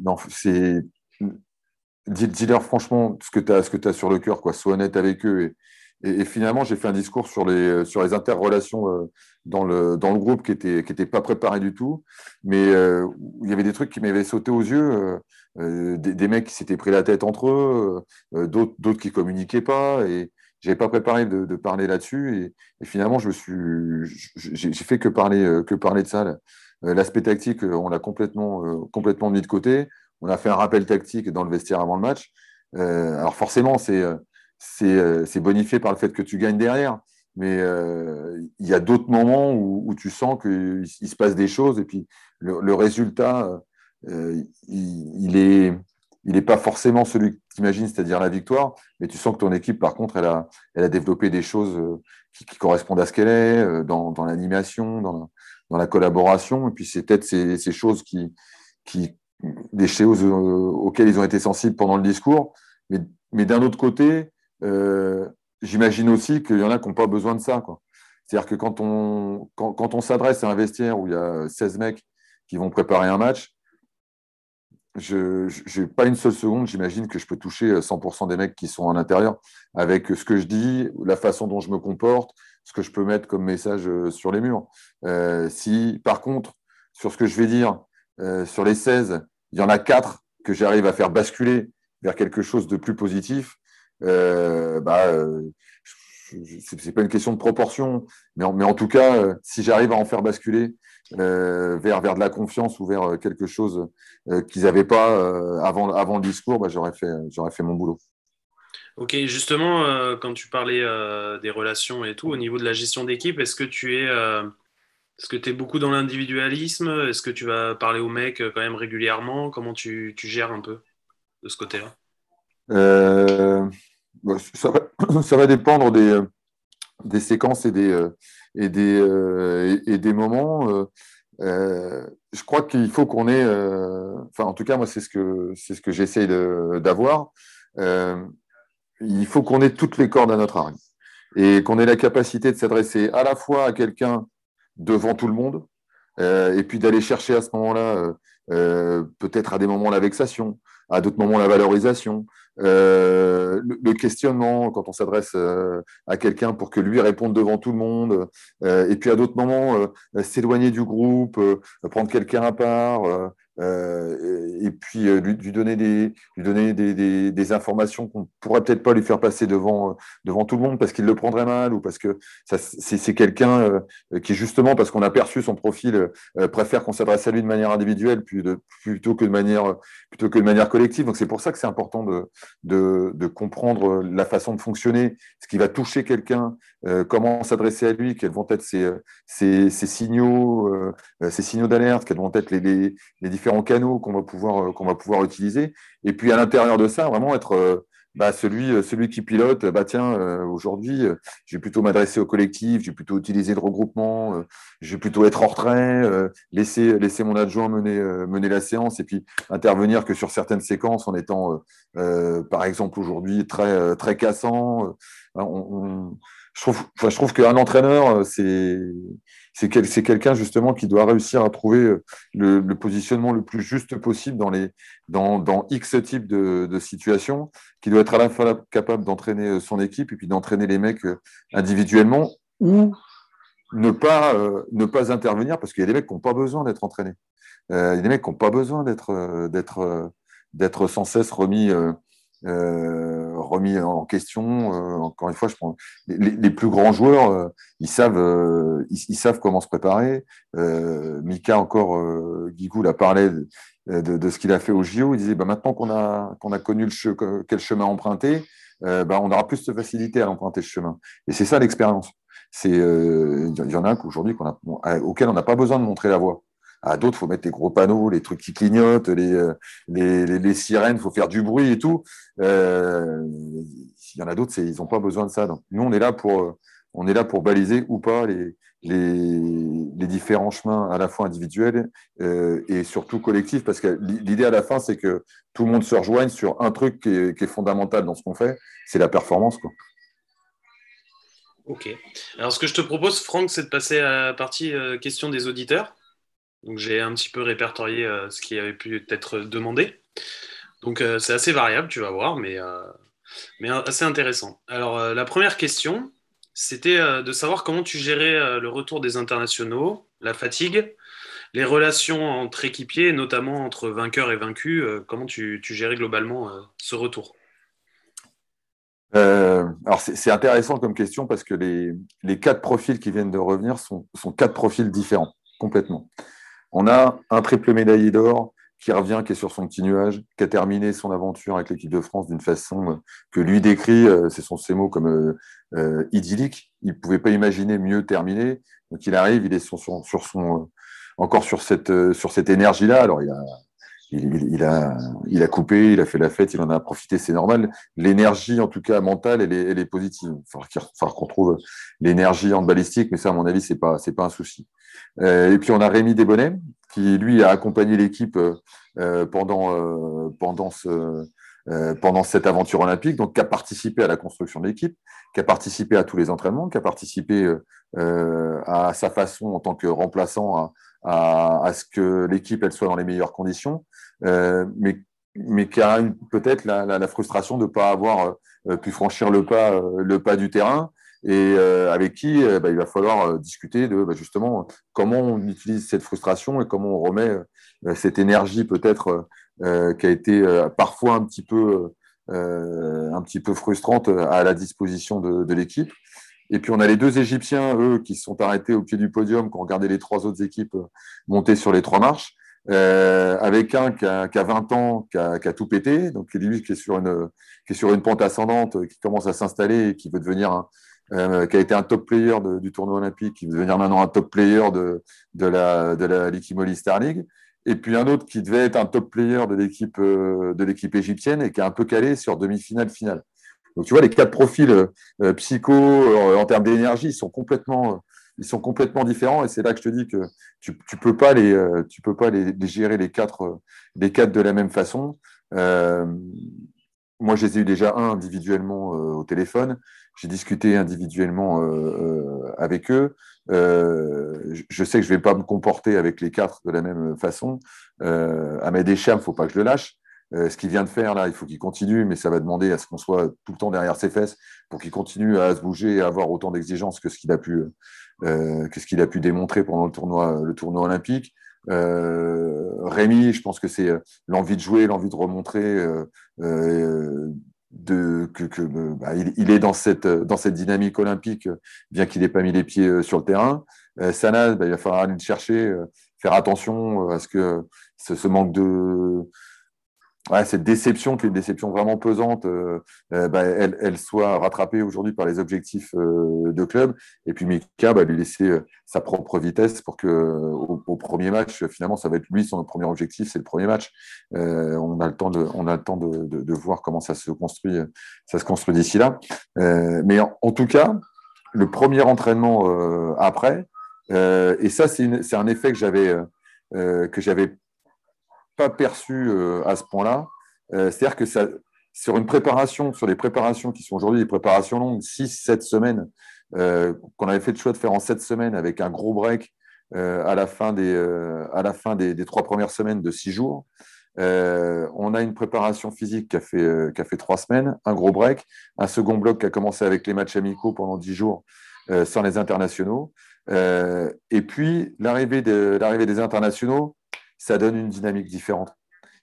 non, c'est. Dis-leur franchement ce que tu as, ce que as sur le cœur, quoi. Sois honnête avec eux. Et, finalement, j'ai fait un discours sur les, sur les interrelations euh, dans, le, dans le groupe qui n'était qui était pas préparé du tout. Mais il y avait des trucs qui m'avaient sauté aux yeux. Des, des, mecs qui s'étaient pris la tête entre eux, d'autres qui communiquaient pas. Et, j'avais pas préparé de, de parler là-dessus et, finalement je me suis j'ai fait que parler euh, que parler de ça euh, l'aspect tactique euh, on l'a complètement complètement mis de côté. On a fait un rappel tactique dans le vestiaire avant le match. Alors forcément c'est c'est bonifié par le fait que tu gagnes derrière mais il y a d'autres moments où, où, tu sens qu'il se passe des choses et puis le, le résultat il, est il n'est pas forcément celui que tu imagines, c'est-à-dire la victoire, mais tu sens que ton équipe, par contre, elle a, elle a développé des choses euh, qui, correspondent à ce qu'elle est, euh, dans, l'animation, dans la, collaboration. Et puis, c'est peut-être ces, choses qui, des choses euh, auxquelles ils ont été sensibles pendant le discours. Mais, d'un autre côté, j'imagine aussi qu'il y en a qui n'ont pas besoin de ça. C'est-à-dire que quand on, quand on s'adresse à un vestiaire où il y a 16 mecs qui vont préparer un match, je n'ai pas une seule seconde, j'imagine que je peux toucher 100% euh, des mecs qui sont à l'intérieur avec ce que je dis, la façon dont je me comporte, ce que je peux mettre comme message euh, sur les murs. Euh, si, par contre, sur ce que je vais dire, sur les 16, il y en a 4 que j'arrive à faire basculer vers quelque chose de plus positif, bah, c'est pas une question de proportion, mais en, mais en tout cas, si j'arrive à en faire basculer euh, vers, vers de la confiance ou vers euh, quelque chose euh, qu'ils n'avaient pas avant, avant le discours, bah, j'aurais fait, fait mon boulot. Ok, justement, quand tu parlais des relations et tout, au niveau de la gestion d'équipe, est-ce que tu es, est-ce que tu es beaucoup dans l'individualisme? Est-ce que tu vas parler aux mecs quand même régulièrement? Comment tu, tu, gères un peu de ce côté-là? Ça, va, [clears throat] ça, va, dépendre des, des séquences et des, et des, euh, et, des moments. Euh, euh, je crois qu'il faut qu'on ait, enfin en tout cas moi c'est ce que c'est ce que j'essaie d'avoir. il faut qu'on ait toutes les cordes à notre arme et qu'on ait la capacité de s'adresser à la fois à quelqu'un devant tout le monde et puis d'aller chercher à ce moment-là peut-être à des moments la vexation, à d'autres moments la valorisation, euh, le, questionnement quand on s'adresse euh, à quelqu'un pour que lui réponde devant tout le monde, euh, et puis à d'autres moments s'éloigner du groupe, prendre quelqu'un à part, et puis lui, lui, donner des, lui donner des, des, des informations qu'on pourrait peut-être pas lui faire passer devant, devant tout le monde parce qu'il le prendrait mal ou parce que c'est quelqu'un qui justement parce qu'on a perçu son profil préfère qu'on s'adresse à lui de manière individuelle plutôt que de manière plutôt que de manière collective. Donc c'est pour ça que c'est important de, de, comprendre la façon de fonctionner, ce qui va toucher quelqu'un, euh, comment s'adresser à lui, quels vont être ses, ses, signaux, euh, signaux d'alerte, quels vont être les, différents canaux qu'on va pouvoir va pouvoir utiliser. Et puis à l'intérieur de ça, vraiment être bah, celui, euh, celui qui pilote, bah, tiens, euh, aujourd'hui, euh, je vais plutôt m'adresser au collectif, je vais plutôt utiliser le regroupement, je vais plutôt être en retrait, laisser, laisser mon adjoint mener, mener la séance et puis intervenir que sur certaines séquences en étant, par exemple, aujourd'hui, très, très cassant. Je trouve, qu'un entraîneur, c'est c'est quelqu'un justement qui doit réussir à trouver euh, le, positionnement le plus juste possible dans, X types de, de, situations, qui doit être à la fois capable d'entraîner euh, son équipe et puis d'entraîner les mecs euh, individuellement ou ne pas, intervenir parce qu'il y a des mecs qui n'ont pas besoin d'être entraînés. il y a des mecs qui n'ont pas besoin d'être, sans cesse remis euh, remis en question. Euh, encore une fois, je prends les, plus grands joueurs, euh, ils savent, ils, savent comment se préparer. Mika encore, Guigou l'a parlé de, ce qu'il a fait au JO. Il disait, bah, maintenant qu'on a qu'on a connu le quel chemin emprunter, bah, on aura plus de facilité à emprunter ce chemin. Et c'est ça l'expérience. C'est il y en a qu'aujourd'hui auquel on n'a pas besoin de montrer la voie. À d'autres, il faut mettre des gros panneaux, les trucs qui clignotent, les, euh, les, les, sirènes, il faut faire du bruit et tout. Euh, il y en a d'autres, ils n'ont pas besoin de ça. Donc, nous, on est là pour, on est là pour baliser ou pas les, les, les différents chemins à la fois individuels euh, et surtout collectifs, parce que l'idée à la fin, c'est que tout le monde se rejoigne sur un truc qui est, fondamental dans ce qu'on fait, c'est la performance. Quoi. Ok. Alors, ce que je te propose, Franck, c'est de passer à la partie question des auditeurs. Donc j'ai un petit peu répertorié euh, ce qui avait pu être demandé. Donc euh, c'est assez variable, tu vas voir, mais, euh, mais assez intéressant. Alors la première question, c'était de savoir comment tu gérais le retour des internationaux, la fatigue, les relations entre équipiers, notamment entre vainqueurs et vaincus. comment tu, gérais globalement ce retour? Alors c'est intéressant comme question parce que les, les, quatre profils qui viennent de revenir sont, sont quatre profils différents, complètement. On a un triple médaillé d'or qui revient, qui est sur son petit nuage, qui a terminé son aventure avec l'équipe de France d'une façon euh, que lui décrit, euh, ce sont ses mots comme euh, idyllique. Il ne pouvait pas imaginer mieux terminer. Donc il arrive, il est sur son, sur son encore sur cette, sur cette énergie-là. Alors il a, il, a, il a coupé, il a fait la fête, il en a profité, c'est normal. L'énergie, en tout cas mentale, elle est, elle est positive. Il falloir qu'on trouve l'énergie en balistique, mais ça, à mon avis, c'est pas, pas un souci. Euh, et puis on a Rémi Desbonnets, qui lui a accompagné l'équipe euh, pendant, euh, pendant ce, pendant cette aventure olympique, donc qui a participé à la construction de l'équipe, qui a participé à tous les entraînements, qui a participé à sa façon en tant que remplaçant à, à, ce que l'équipe elle soit dans les meilleures conditions, mais, mais qui a peut-être la, la, la, frustration de ne pas avoir pu franchir le pas, le pas du terrain et euh, avec qui euh, bah, il va falloir euh, discuter de bah, justement comment on utilise cette frustration et comment on remet cette énergie peut-être qui a été parfois un petit peu un petit peu frustrante à la disposition de, de l'équipe. Et puis on a les deux Égyptiens, eux, qui se sont arrêtés au pied du podium, qui ont regardé les trois autres équipes monter sur les trois marches, euh, avec un qui a, qui a 20 ans, qui a, qui a, tout pété, donc lui qui est sur une qui est sur une pente ascendante, qui commence à s'installer et qui veut devenir un, euh, qui a été un top player du tournoi olympique, qui devenir maintenant un top player de, la, de la Likimoli Star League. Et puis un autre qui devait être un top player de l'équipe euh, de l'équipe égyptienne et qui est un peu calé sur demi-finale finale. Donc tu vois les quatre profils euh, psycho en termes d'énergie, ils sont complètement ils sont complètement différents et c'est là que je te dis que tu tu peux pas les tu peux pas les, gérer les quatre les quatre de la même façon. moi, je les ai eu déjà un individuellement au téléphone. J'ai discuté individuellement euh, euh, avec eux. Euh, je sais que je ne vais pas me comporter avec les quatre de la même façon. à mes déchets, il ne faut pas que je le lâche. ce qu'il vient de faire là, il faut qu'il continue, mais ça va demander à ce qu'on soit tout le temps derrière ses fesses pour qu'il continue à se bouger et à avoir autant d'exigences que ce qu'il a pu, que ce qu'il a pu démontrer pendant le tournoi, le tournoi olympique. Rémi, je pense que c'est l'envie de jouer, l'envie de remontrer de, que, que bah, il, est dans cette, dans cette dynamique olympique, bien qu'il n'ait pas mis les pieds euh, sur le terrain. Euh, bah, il va falloir aller le chercher, euh, faire attention à ce que ce, manque de ouais, cette déception, qui est une déception vraiment pesante, euh, euh, bah, elle, soit rattrapée aujourd'hui par les objectifs euh, de club. Et puis Mika, bah, lui laisser sa propre vitesse pour que au, premier match, finalement, ça va être lui son premier objectif, c'est le premier match. on a le temps de, on a le temps de, voir comment ça se construit, ça se construit d'ici là. mais en, en, tout cas, le premier entraînement après, et ça, c'est un effet que j'avais que j'avais pas perçu euh, à ce point-là. Euh, c'est-à-dire que ça, sur une préparation, sur les préparations qui sont aujourd'hui des préparations longues, 6-7 semaines, euh, qu'on avait fait le choix de faire en 7 semaines avec un gros break à la fin, des, à la fin des, trois premières semaines de 6 jours. on a une préparation physique qui a, fait, qui a fait 3 semaines, un gros break, un second bloc qui a commencé avec les matchs amicaux pendant 10 jours sans les internationaux. et puis l'arrivée de, des internationaux ça donne une dynamique différente.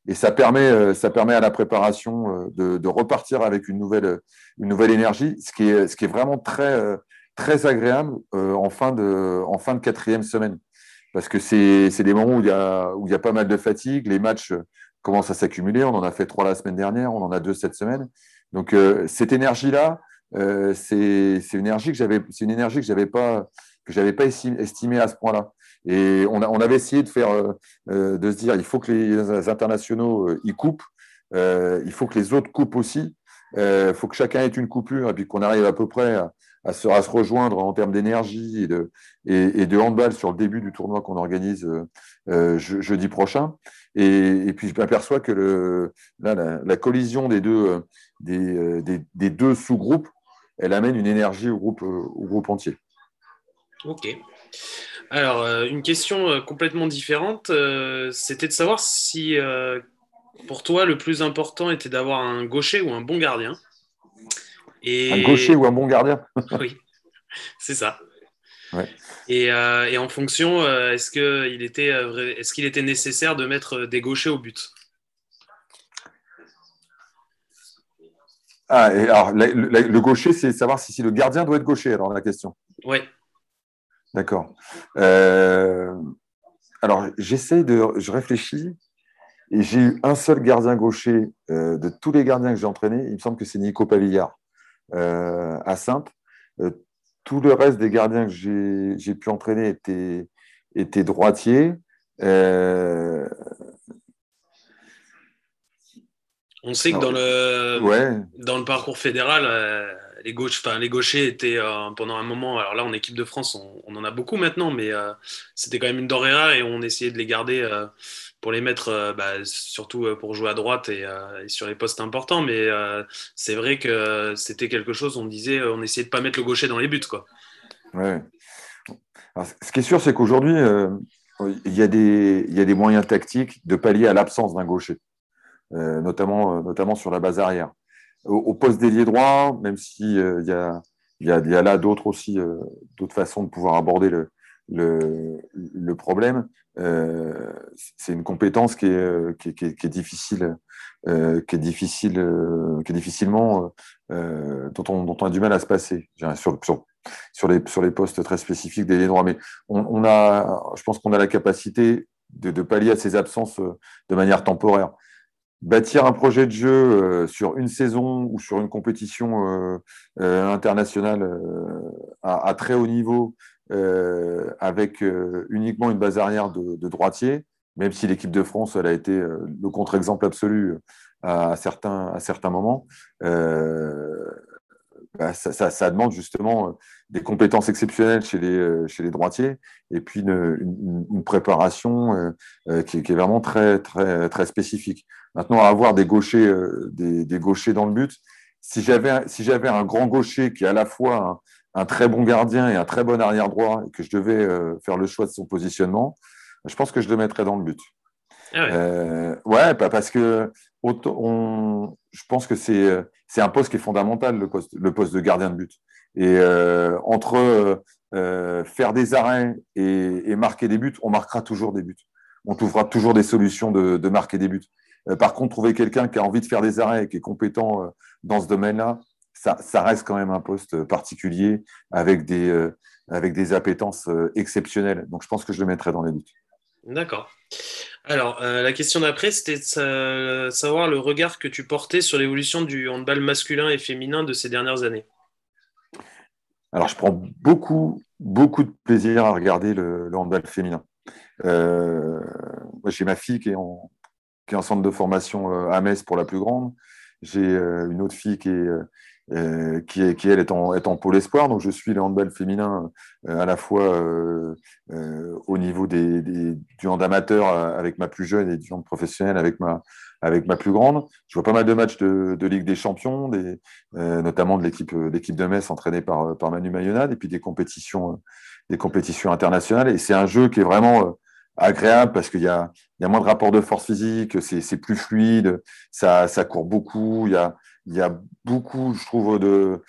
Et ça permet, euh, ça permet à la préparation euh, de, repartir avec une nouvelle, une nouvelle énergie, ce qui est, ce qui est vraiment très, euh, très agréable en, fin de, en fin de quatrième semaine. Parce que c'est des moments où il, y a, où il y a pas mal de fatigue, les matchs commencent à s'accumuler. On en a fait trois la semaine dernière, on en a deux cette semaine. Donc cette énergie-là, c'est une énergie que j'avais, c'est une énergie que j'avais pas que j'avais pas estimée à ce point-là. Et on, avait essayé de faire, euh, euh, de se dire, il faut que les internationaux euh, y coupent, il faut que les autres coupent aussi, il faut que chacun ait une coupure et puis qu'on arrive à peu près à, se, rejoindre en termes d'énergie et de, handball sur le début du tournoi qu'on organise jeudi prochain. Et, puis je m'aperçois que la, collision des deux, des, des deux sous-groupes, elle amène une énergie au groupe, au groupe entier. Ok. Alors, euh, une question euh, complètement différente, euh, c'était de savoir si pour toi le plus important était d'avoir un gaucher ou un bon gardien. Et... Un gaucher ou un bon gardien [laughs] Oui, c'est ça. Et, en fonction, est-ce qu'il était, est qu'il était nécessaire de mettre des gauchers au but? Ah, alors, le, gaucher, c'est savoir si, si, le gardien doit être gaucher, alors la question. Oui. D'accord. Euh, alors, j'essaye de. Je réfléchis. Et j'ai eu un seul gardien gaucher euh, de tous les gardiens que j'ai entraînés. Il me semble que c'est Nico Pavillard euh, à Sainte. tout le reste des gardiens que j'ai pu entraîner étaient, étaient droitiers. On sait que dans le, dans le parcours fédéral, les, gauches, les gauchers étaient euh, pendant un moment, alors là en équipe de France, on, en a beaucoup maintenant, mais euh, c'était quand même une denrée rare et on essayait de les garder euh, pour les mettre, bah, surtout pour jouer à droite et, sur les postes importants. Mais c'est vrai que c'était quelque chose, on disait, on essayait de pas mettre le gaucher dans les buts. Quoi. Ouais. ce qui est sûr, c'est qu'aujourd'hui, il y, a des, moyens tactiques de pallier à l'absence d'un gaucher, notamment sur la base arrière au, poste d'ailier droit, même s'il euh, y, a, y, a, là d'autres aussi, euh, d'autres façons de pouvoir aborder le, problème. Euh, c'est une compétence qui est, difficile, qui est difficile, qui est difficilement, dont, on, a du mal à se passer sur, les, postes très spécifiques des droits. Mais on, a, je pense qu'on a la capacité de, pallier à ces absences de manière temporaire bâtir un projet de jeu euh, sur une saison ou sur une compétition euh, euh, internationale à, très haut niveau avec uniquement une base arrière de, droitier, même si l'équipe de France elle a été le contre-exemple absolu à certains, à certains moments, bah, ça, demande justement des compétences exceptionnelles chez les, chez les droitiers et puis une, préparation qui, qui, est vraiment très, très, très spécifique. Maintenant, avoir des gauchers, euh, des, gauchers dans le but, si j'avais si j'avais un grand gaucher qui est à la fois un, très bon gardien et un très bon arrière droit et que je devais euh, faire le choix de son positionnement, je pense que je le mettrais dans le but. Ah ouais. Euh, ouais, parce que je pense que c'est un poste qui est fondamental le poste de gardien de but. Et entre faire des arrêts et, marquer des buts, on marquera toujours des buts. On trouvera toujours des solutions de, marquer des buts. Euh, par contre, trouver quelqu'un qui a envie de faire des arrêts et qui est compétent euh, dans ce domaine-là, ça, reste quand même un poste particulier avec des, euh, avec des appétences exceptionnelles. Donc, je pense que je le mettrai dans les buts. D'accord. Alors, euh, la question d'après, c'était de savoir le regard que tu portais sur l'évolution du handball masculin et féminin de ces dernières années. Alors, je prends beaucoup, beaucoup de plaisir à regarder le, handball féminin. Euh, j'ai ma fille qui est, en, qui est en centre de formation euh, à Metz pour la plus grande. J'ai une autre fille qui est euh, qui, qui, elle, est en, est en pôle espoir. Donc, je suis le handball féminin euh, à la fois euh, au niveau des, des, du hand amateur avec ma plus jeune et du hand professionnel avec ma, avec ma plus grande. Je vois pas mal de matchs de, de Ligue des Champions, des, notamment de l'équipe, de Metz entraînée par, par Manu Mayonade, et puis des compétitions, des compétitions internationales. Et c'est un jeu qui est vraiment agréable parce qu'il y a, il y a moins de rapports de force physique, c'est, c'est plus fluide, ça, ça court beaucoup, il y a, il y a beaucoup, je trouve, de,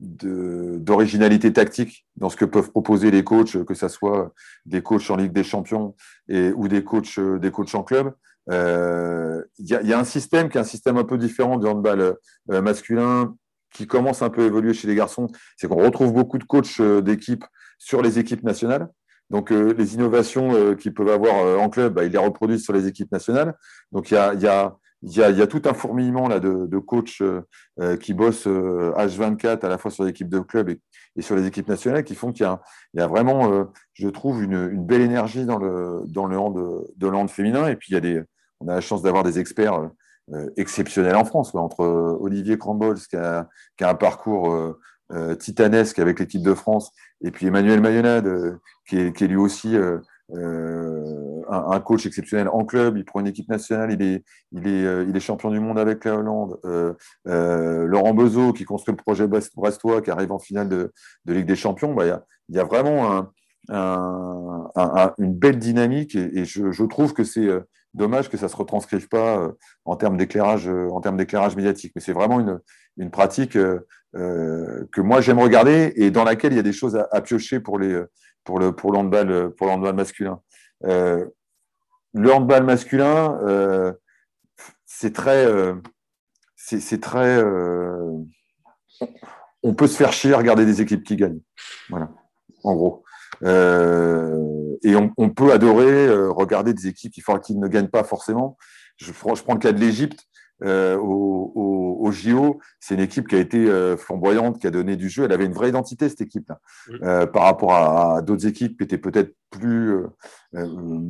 d'originalité tactique dans ce que peuvent proposer les coachs, que ce soit des coachs en Ligue des Champions et, ou des coachs, des coachs en club. Euh, il y, a, un système qui est un système un peu différent du handball euh, masculin qui commence un peu à évoluer chez les garçons. C'est qu'on retrouve beaucoup de coachs euh, d'équipe sur les équipes nationales. Donc, les innovations qu'ils peuvent avoir en club, bah, ils les reproduisent sur les équipes nationales. Donc, il y a il y, a, il y a, tout un fourmillement là, de, de coachs euh, qui bossent euh, H24 à la fois sur l'équipe de club et, et, sur les équipes nationales qui font qu'il y, y, a vraiment, euh, je trouve, une, une, belle énergie dans le, dans le hand, de hand féminin. Et puis, il y a des, on a la chance d'avoir des experts euh, exceptionnels en France, entre Olivier Crambols, qui a, qui a un parcours titanesque avec l'équipe de France, et puis Emmanuel Mayonade, qui est, qui est lui aussi euh, un, coach exceptionnel en club, il prend une équipe nationale, il est, il est, euh, il est champion du monde avec la Hollande. Euh, euh Laurent Bezo qui construit le projet Brestois, qui arrive en finale de, de Ligue des Champions. Bah, il, y a, y a vraiment un, un, un, une belle dynamique et, je, trouve que c'est dommage que ça se retranscrive pas en termes d'éclairage, médiatique. Mais c'est vraiment une, une pratique que moi j'aime regarder et dans laquelle il y a des choses à, piocher pour les pour le, pour l'handball, masculin. Le handball masculin, euh, c'est très. Euh, c'est, très on peut se faire chier à regarder des équipes qui gagnent. Voilà, en gros. et on, peut adorer regarder des équipes qui, qui ne gagnent pas forcément. Je, je prends le cas de l'Égypte. Euh, au, au, au, JO, c'est une équipe qui a été euh, flamboyante, qui a donné du jeu. Elle avait une vraie identité, cette équipe-là, euh, par rapport à, à d'autres équipes qui étaient peut-être plus, euh, euh,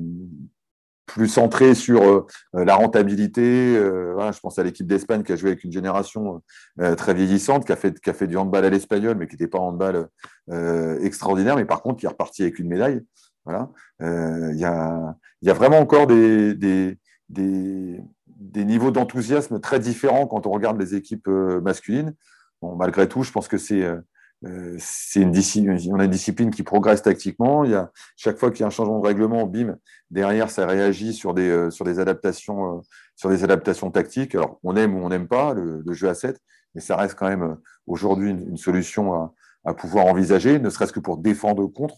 plus centrées sur la rentabilité. Voilà, je pense à l'équipe d'Espagne qui a joué avec une génération très vieillissante, qui a, fait, qui a fait du handball à l'espagnol, mais qui n'était pas un handball extraordinaire, mais par contre qui est reparti avec une médaille. Voilà. Il y, a, y a vraiment encore des, des, des des niveaux d'enthousiasme très différents quand on regarde les équipes euh, masculines. Bon, malgré tout, je pense que c'est euh, euh, c'est une discipline, on a une discipline qui progresse tactiquement. Il y a, chaque fois qu'il y a un changement de règlement, bim, derrière, ça réagit sur des, sur des, adaptations, sur des adaptations tactiques. Alors, on aime ou on n'aime pas le, jeu à 7, mais ça reste quand même aujourd'hui une, solution à, à, pouvoir envisager, ne serait-ce que pour défendre contre.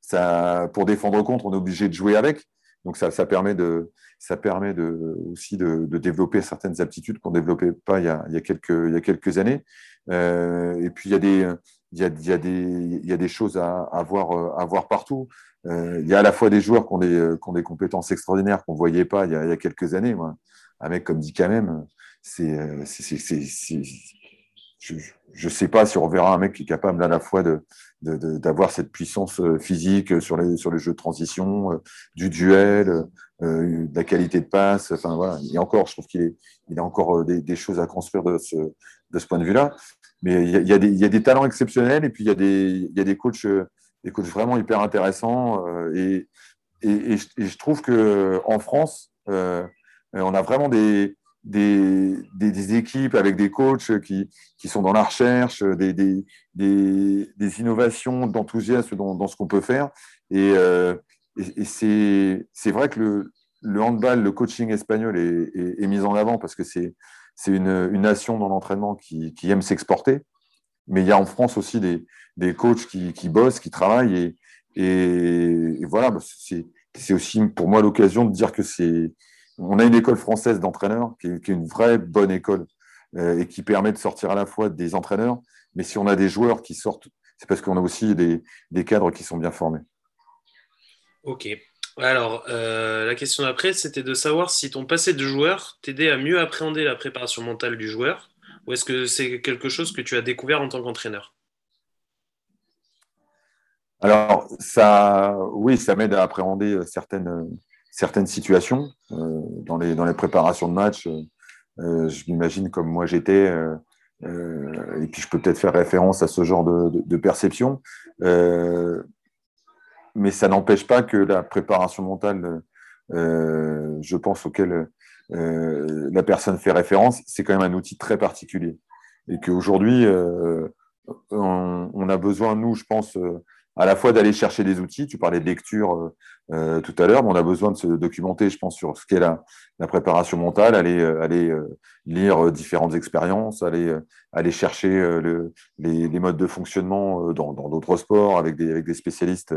Ça, pour défendre contre, on est obligé de jouer avec. Donc, ça, ça permet de, ça permet de, aussi de, de, développer certaines aptitudes qu'on ne développait pas il y, a, il, y a quelques, il y a quelques années. Euh, et puis, il y, a des, il, y a, il, y a des, il y a des choses à, à, voir, à voir partout. Euh, il y a à la fois des joueurs qui ont des, qui ont des compétences extraordinaires qu'on ne voyait pas il y, a, il y a quelques années. Moi. Un mec comme dit quand même, c'est je ne sais pas si on verra un mec qui est capable à la fois de, d'avoir cette puissance euh, physique sur les, sur les jeux de transition, euh, du duel, euh, de la qualité de passe. Enfin, voilà. Et encore, je trouve qu'il est, il a encore des, choses à construire de ce, de ce point de vue-là. Mais il y, a, des, y, a, des, talents exceptionnels et puis il y a des, il y a des, coachs, des coachs vraiment hyper intéressants. Et, et, et, je, trouve qu'en France, on a vraiment des, des, équipes avec des coachs qui, sont dans la recherche, des, innovations, d'enthousiasme dans, ce qu'on peut faire. Et, euh, et, c'est vrai que le, handball, le coaching espagnol est, mis en avant parce que c'est une, une nation dans l'entraînement qui, aime s'exporter. Mais il y a en France aussi des, coachs qui, qui bossent, qui travaillent. Et, et, voilà, bah, c'est aussi pour moi l'occasion de dire que c'est on a une école française d'entraîneurs qui, est une vraie bonne école euh, et qui permet de sortir à la fois des entraîneurs, mais si on a des joueurs qui sortent, c'est parce qu'on a aussi des, cadres qui sont bien formés. Ok. alors, euh, la question d'après, c'était de savoir si ton passé de joueur t'aidait à mieux appréhender la préparation mentale du joueur, ou est-ce que c'est quelque chose que tu as découvert en tant qu'entraîneur? Alors, ça, oui, ça m'aide à appréhender certaines, certaines situations euh, dans, les, dans les préparations de match. Euh, je m'imagine comme moi j'étais, et puis je peux peut-être faire référence à ce genre de, de perception mais ça n'empêche pas que la préparation mentale, euh, je pense, auquel euh, la personne fait référence, c'est quand même un outil très particulier. Et qu'aujourd'hui, euh, on, on, a besoin, nous, je pense, à la fois d'aller chercher des outils. Tu parlais de lecture euh, tout à l'heure, mais on a besoin de se documenter, je pense, sur ce qu'est la, la, préparation mentale, aller, euh, aller euh, lire différentes expériences, aller, aller chercher le, les, les, modes de fonctionnement dans d'autres sports avec des, avec des spécialistes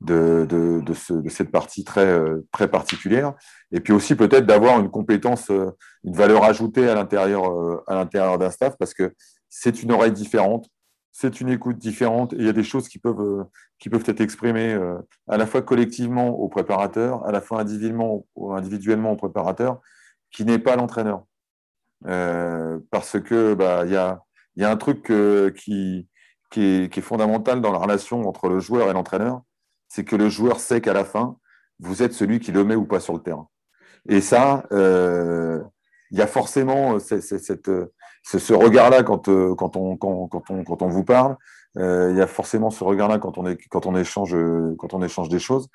de, de, de, ce, de, cette partie très, très particulière. Et puis aussi peut-être d'avoir une compétence, une valeur ajoutée à l'intérieur à l'intérieur d'un staff parce que c'est une oreille différente c'est une écoute différente et il y a des choses qui peuvent, euh, qui peuvent être exprimées euh, à la fois collectivement au préparateur, à la fois individuellement, individuellement au préparateur, qui n'est pas l'entraîneur. Euh, parce que bah, y, a, y a un truc qui, qui est fondamental dans la relation entre le joueur et l'entraîneur, c'est que le joueur sait qu'à la fin, vous êtes celui qui le met ou pas sur le terrain. Et ça, il y a forcément cette, c'est ce regard-là quand, euh, quand, on, quand, quand, on, quand on vous parle. Euh, il y a forcément ce regard-là quand, on quand, échange, quand on échange des choses.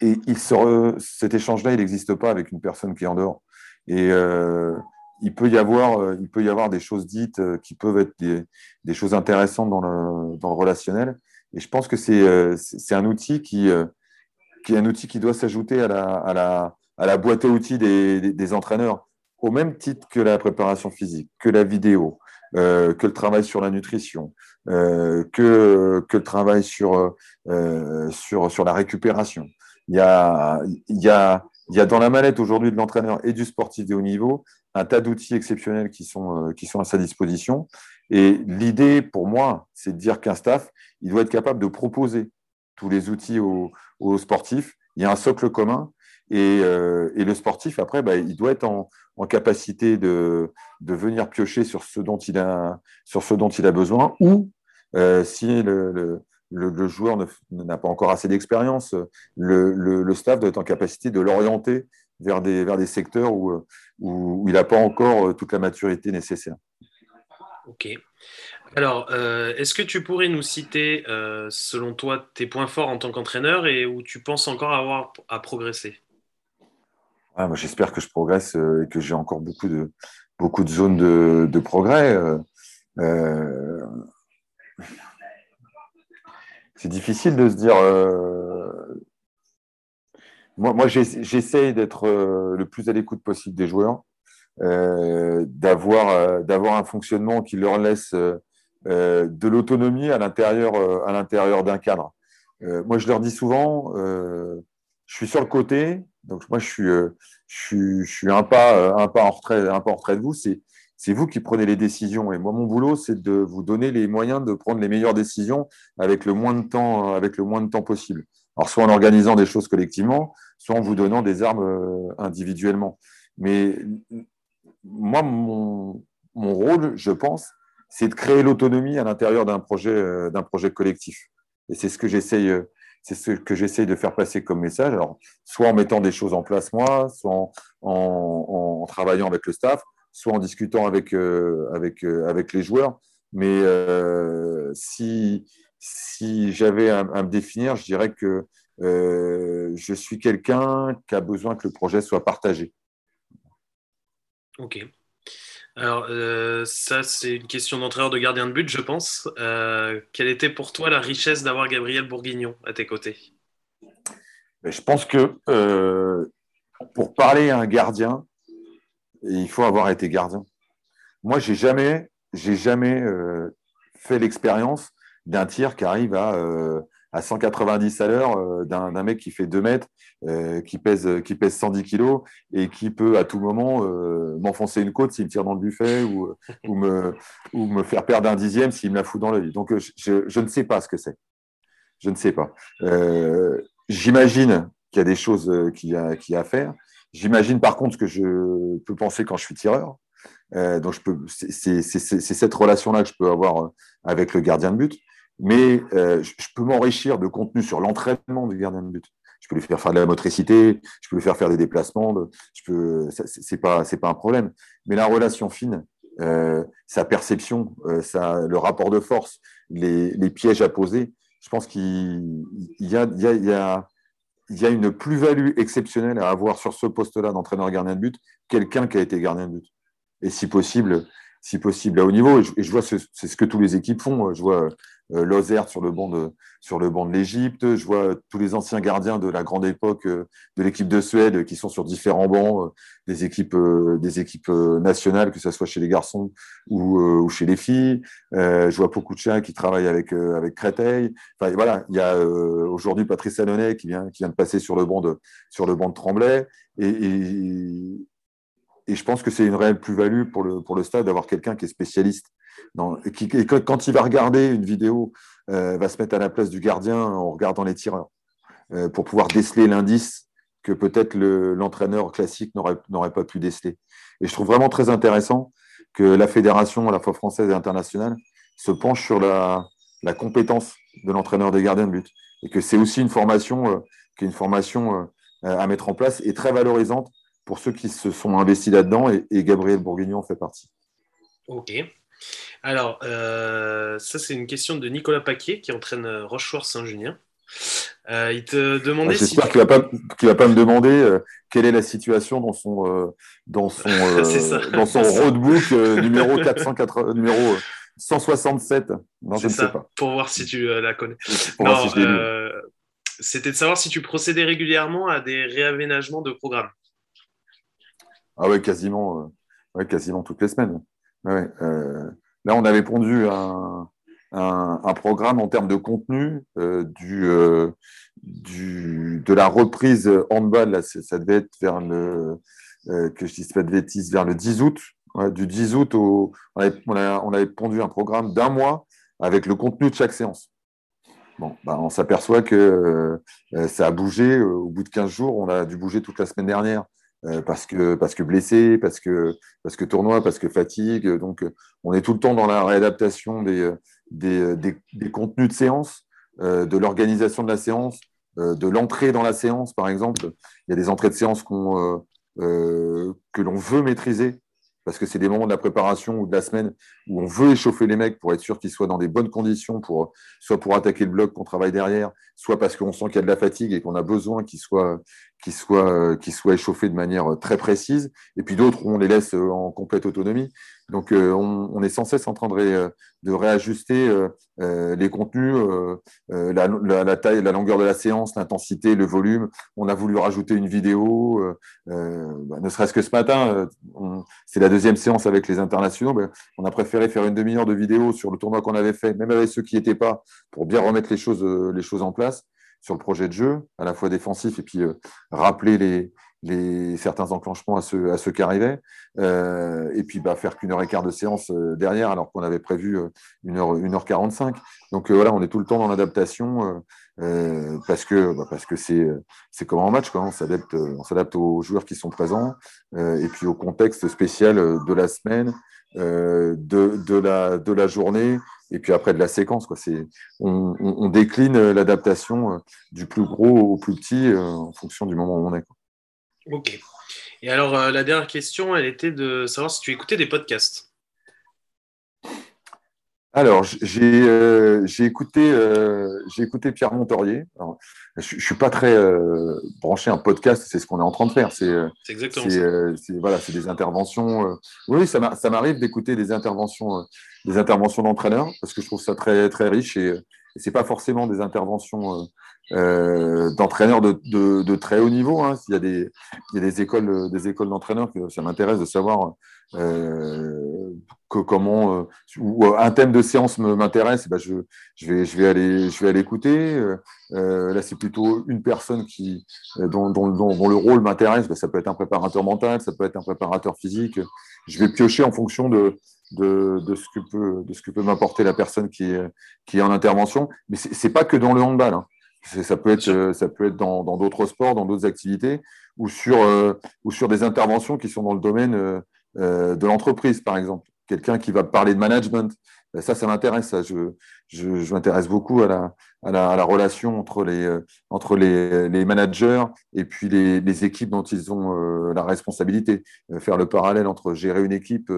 Et il se cet échange-là, il n'existe pas avec une personne qui est en dehors. Et euh, il, peut y avoir, il peut y avoir des choses dites qui peuvent être des, des choses intéressantes dans le, dans relationnel. Et je pense que c'est, c'est un outil qui, qui est un outil qui doit s'ajouter à la, à, la, à la boîte à outils des, des entraîneurs au même titre que la préparation physique, que la vidéo, euh, que le travail sur la nutrition, euh, que, que le travail sur, euh, sur, sur la récupération. Il y a, il y, a, il y a dans la mallette aujourd'hui de l'entraîneur et du sportif de haut niveau un tas d'outils exceptionnels qui sont, qui sont à sa disposition. Et l'idée pour moi, c'est de dire qu'un staff, il doit être capable de proposer tous les outils aux, aux sportifs. Il y a un socle commun et, euh, et le sportif, après, bah, il doit être en, capacité de, venir piocher sur ce dont il a, sur ce dont il a besoin, ou euh, si le, joueur n'a pas encore assez d'expérience, le, staff doit être en capacité de l'orienter vers des, secteurs où, il n'a pas encore toute la maturité nécessaire. Ok. Alors, euh, est-ce que tu pourrais nous citer, euh, selon toi, tes points forts en tant qu'entraîneur et où tu penses encore avoir à progresser? Ah, j'espère que je progresse euh, et que j'ai encore beaucoup de, beaucoup de zones de, progrès. Euh, euh c'est difficile de se dire. Moi, moi j'essaye d'être le plus à l'écoute possible des joueurs, d'avoir d'avoir un fonctionnement qui leur laisse de l'autonomie à l'intérieur à l'intérieur d'un cadre. moi, je leur dis souvent, je suis sur le côté, donc moi, je suis, euh, un, pas, euh, un, pas en retrait, de vous. C'est, vous qui prenez les décisions. Et moi, mon boulot, c'est de vous donner les moyens de prendre les meilleures décisions avec le moins de temps, temps possible. Alors, soit en organisant des choses collectivement, soit en vous donnant des armes euh, individuellement. Mais moi, mon, rôle, je pense, c'est de créer l'autonomie à l'intérieur d'un projet collectif. Et c'est ce que j'essaye c'est ce que j'essaye de faire passer comme message. Alors, soit en mettant des choses en place moi, soit en, travaillant avec le staff, soit en discutant avec, euh, euh, avec les joueurs. Mais euh, si, si j'avais à, à, me définir, je dirais que je suis quelqu'un qui a besoin que le projet soit partagé. Ok. Alors, euh, ça, c'est une question d'entraîneur de gardien de but, je pense. Euh, quelle était pour toi la richesse d'avoir Gabriel Bourguignon à tes côtés? Je pense que euh, pour parler à un gardien, il faut avoir été gardien. Moi, j'ai jamais, j'ai jamais fait l'expérience d'un tir qui arrive à à 190 à l'heure euh, d'un mec qui fait 2 mètres, euh, qui, pèse, qui pèse 110 kilos et qui peut à tout moment euh, m'enfoncer une côte s'il me tire dans le buffet ou, [laughs] ou, me, ou me faire perdre un dixième s'il me la fout dans l'œil. Donc je, je, ne sais pas ce que c'est. Je ne sais pas. J'imagine qu'il y a des choses qu'il y, a, y a à faire. J'imagine par contre ce que je peux penser quand je suis tireur. donc je peux, c'est, cette relation-là que je peux avoir avec le gardien de but. Mais je peux m'enrichir de contenu sur l'entraînement du gardien de but je peux lui faire faire de la motricité, je peux lui faire faire des déplacements, je peux, c'est pas, c'est pas un problème. Mais la relation fine, euh, sa perception, euh, le rapport de force, les, pièges à poser, je pense qu'il y a, y a, y y a une plus-value exceptionnelle à avoir sur ce poste-là d'entraîneur gardien de but, quelqu'un qui a été gardien de but. Et si possible, si possible à haut niveau. Et je, vois, c'est ce que tous les équipes font. Je vois euh, Lozert sur le banc de, sur le banc de l'Égypte. Je vois tous les anciens gardiens de la grande époque euh, de l'équipe de Suède qui sont sur différents bancs euh, des équipes, des équipes nationales, que ce soit chez les garçons ou, ou chez les filles. je vois chiens qui travaillent avec, avec Créteil. Enfin, voilà, il y a aujourd'hui Patrice Annonay qui vient, qui vient de passer sur le banc de, sur le banc de Tremblay. Et, et, et je pense que c'est une réelle plus-value pour le, stade d'avoir quelqu'un qui est spécialiste et quand il va regarder une vidéo, euh, va se mettre à la place du gardien en regardant les tireurs euh, pour pouvoir déceler l'indice que peut-être l'entraîneur classique n'aurait pas pu déceler. Et je trouve vraiment très intéressant que la fédération, à la fois française et internationale, se penche sur la, compétence de l'entraîneur des gardiens de but. Et que c'est aussi une formation, euh, qui une formation à mettre en place et très valorisante pour ceux qui se sont investis là-dedans. Et, et Gabriel Bourguignon en fait partie. Ok. Alors, euh, ça, c'est une question de Nicolas Paquier qui entraîne euh, Rochefort-Saint-Junien. Euh, il te demandait. J'espère qu'il ne va, va, pas me demander quelle est la situation dans son, dans son, [laughs] dans son roadbook [laughs] numéro, 480, numéro 167. Non, je ne sais pas. Pour voir si tu la connais. C'était de savoir si tu procédais régulièrement à des réaménagements de programmes. Ah ouais, quasiment, ouais, quasiment toutes les semaines. Ouais, Là, on avait pondu un, programme en termes de contenu euh, du, euh, de la reprise handball. Là, ça devait être vers le, euh, que je dise pas de bêtises, vers le 10 août. du 10 août, au, on, avait, on, avait, pondu un programme d'un mois avec le contenu de chaque séance. Bon, ben, on s'aperçoit que ça a bougé. Au bout de 15 jours, on a dû bouger toute la semaine dernière. Euh, parce que parce que blessé, parce que parce que tournoi, parce que fatigue. Donc, on est tout le temps dans la réadaptation des des, des, contenus de séance, euh, de l'organisation de la séance, euh, de l'entrée dans la séance, par exemple. Il y a des entrées de séance que l'on veut maîtriser parce que c'est des moments de la préparation ou de la semaine où on veut échauffer les mecs pour être sûr qu'ils soient dans des bonnes conditions, pour, soit pour attaquer le bloc qu'on travaille derrière, soit parce qu'on sent qu'il y a de la fatigue et qu'on a besoin qu'ils soient, qu'ils soient, qu'ils soient échauffés de manière très précise. Et puis d'autres, on les laisse en complète autonomie. Donc, euh, on, on, est sans cesse en train de, de réajuster euh, euh, les contenus, la, la, la, taille, la longueur de la séance, l'intensité, le volume. On a voulu rajouter une vidéo, bah, ne serait-ce que ce matin, c'est la deuxième séance avec les internationaux. Ben, on a préféré faire une demi-heure de vidéo sur le tournoi qu'on avait fait, même avec ceux qui n'y étaient pas, pour bien remettre les choses, les choses en place sur le projet de jeu, à la fois défensif et puis rappeler les, les, certains enclenchements à ceux, à qui arrivaient, euh, et puis bah, faire qu'une heure et quart de séance euh, derrière, alors qu'on avait prévu euh, une heure, une heure 45. Donc voilà, on est tout le temps dans l'adaptation parce que bah, parce que c'est comme en match, quoi. On s'adapte on s'adapte aux joueurs qui sont présents et puis au contexte spécial de la semaine, de, de la de la journée et puis après de la séquence. Quoi. C'est, on, décline l'adaptation du plus gros au plus petit en fonction du moment où on est. Ok. Et alors, euh, la dernière question, elle était de savoir si tu écoutais des podcasts. Alors, j'ai euh, écouté, euh, écouté Pierre Montorier. je ne suis pas très branché un podcast, c'est ce qu'on est en train de faire. C'est exactement ça. voilà, c'est des interventions. oui, ça m'arrive d'écouter des interventions, des interventions d'entraîneurs parce que je trouve ça très, très riche et, et ce n'est pas forcément des interventions euh, d'entraîneurs de, de, de, très haut niveau. Hein. Il, y a des, il y a des écoles, des écoles d'entraîneurs que ça m'intéresse de savoir euh, que, comment euh, ou un thème de séance m'intéresse. Ben je, je, vais, je vais aller, je vais aller écouter. Euh, là, c'est plutôt une personne qui dont, dont, dont, le rôle m'intéresse. Ben, ça peut être un préparateur mental, ça peut être un préparateur physique. Je vais piocher en fonction de de, de, ce que peut, de ce que peut m'apporter la personne qui est, qui est en intervention. Mais c'est pas que dans le handball. Hein. Ça peut être, ça peut être dans d'autres sports, dans d'autres activités, ou sur, ou sur des interventions qui sont dans le domaine de l'entreprise, par exemple. Quelqu'un qui va parler de management, ben, ça, ça m'intéresse. Je, je, m'intéresse beaucoup à la, à, la, à la, relation entre les, euh, entre les, les managers et puis les, les, équipes dont ils ont euh, la responsabilité. Euh, faire le parallèle entre gérer une équipe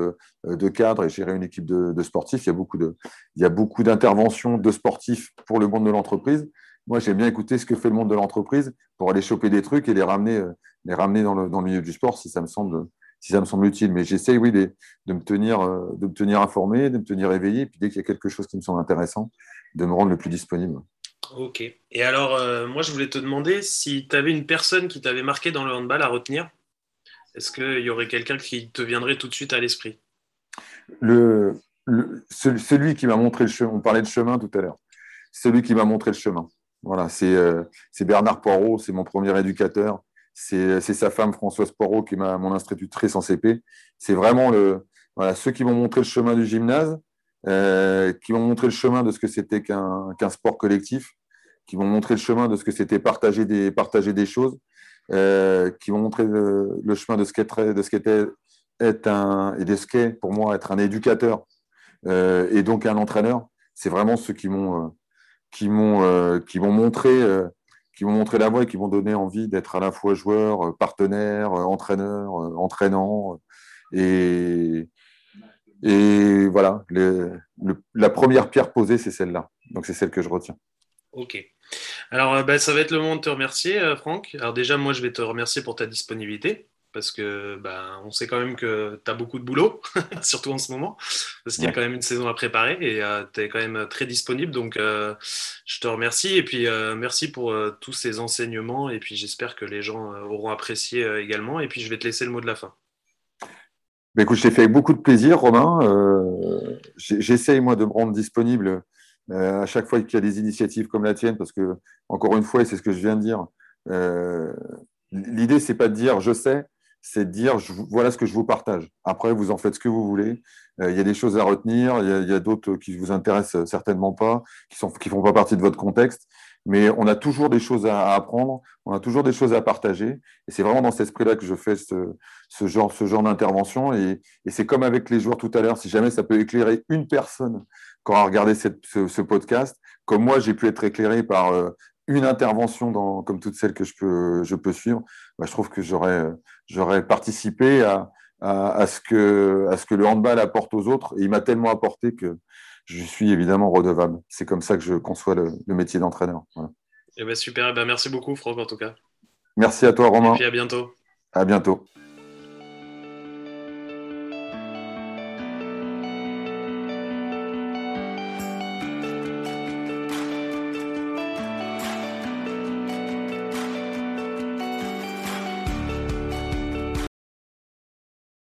de cadres et gérer une équipe de, de sportifs. Il y a beaucoup de, il y a beaucoup d'interventions de sportifs pour le monde de l'entreprise. Moi, j'aime bien écouter ce que fait le monde de l'entreprise pour aller choper des trucs et les ramener, les ramener dans le, dans le milieu du sport si ça me semble, si ça me semble utile. Mais j'essaye, oui, de, de, me tenir, euh, de me tenir informé, de me tenir éveillé. Et puis dès qu'il y a quelque chose qui me semble intéressant, de me rendre le plus disponible. Ok. Et alors, euh, moi, je voulais te demander si tu avais une personne qui t'avait marqué dans le handball à retenir. Est-ce qu'il y aurait quelqu'un qui te viendrait tout de suite à l'esprit? Le, Celui qui m'a montré le chemin, on parlait de chemin tout à l'heure, celui qui m'a montré le chemin. Voilà, c'est euh, Bernard Poirot, c'est mon premier éducateur c'est sa femme Françoise Poirot qui est mon institutrice en CP. C'est vraiment le, voilà, ceux qui m'ont montré le chemin du gymnase, euh, qui m'ont montré le chemin de ce que c'était qu'un sport collectif, qui m'ont montré le chemin de ce que c'était partager des, partager des choses, euh, qui m'ont montré le, chemin de ce qu'était de ce qu'était être un et de ce qu'est pour moi être un éducateur euh, et donc un entraîneur. C'est vraiment ceux qui m'ont qui m'ont qui m'ont montré qui vont montrer la voie et qui vont donner envie d'être à la fois joueur, euh, partenaire, euh, entraîneur, euh, entraînant. Et, voilà, la première pierre posée, c'est celle-là. Donc c'est celle que je retiens. Ok. Alors, bah, ça va être le moment de te remercier, Franck. Alors déjà, moi, je vais te remercier pour ta disponibilité parce que ben, on sait quand même que tu as beaucoup de boulot, [laughs] surtout en ce moment, parce qu'il y a quand même une saison à préparer et euh, tu es quand même très disponible. Donc, euh, je te remercie et puis euh, merci pour tous ces enseignements et puis j'espère que les gens auront apprécié également. Et puis, je vais te laisser le mot de la fin. Ben, écoute, je t'ai fait avec beaucoup de plaisir, Romain. J'essaye, moi, de me rendre disponible à chaque fois qu'il y a des initiatives comme la tienne, parce que, encore une fois, et c'est ce que je viens de dire, l'idée, c'est pas de dire je sais, c'est de dire voilà ce que je vous partage. Après, vous en faites ce que vous voulez. Euh, il y a des choses à retenir, il y a, d'autres qui ne vous intéressent certainement pas, qui ne qui font pas partie de votre contexte. Mais on a toujours des choses à, apprendre, on a toujours des choses à partager. Et c'est vraiment dans cet esprit-là que je fais ce, ce genre, ce genre d'intervention. Et, c'est comme avec les joueurs tout à l'heure, si jamais ça peut éclairer une personne quand on a regardé ce, ce, podcast, comme moi j'ai pu être éclairé par euh, une intervention dans, comme toutes celles que je peux, je peux suivre, bah, je trouve que j'aurais, j'aurais participé à, à, ce que, à ce que le handball apporte aux autres. Et il m'a tellement apporté que je suis évidemment redevable. C'est comme ça que je conçois le, métier d'entraîneur. Eh ben super, eh ben merci beaucoup Franck en tout cas. Merci à toi Romain. Et puis à bientôt. À bientôt.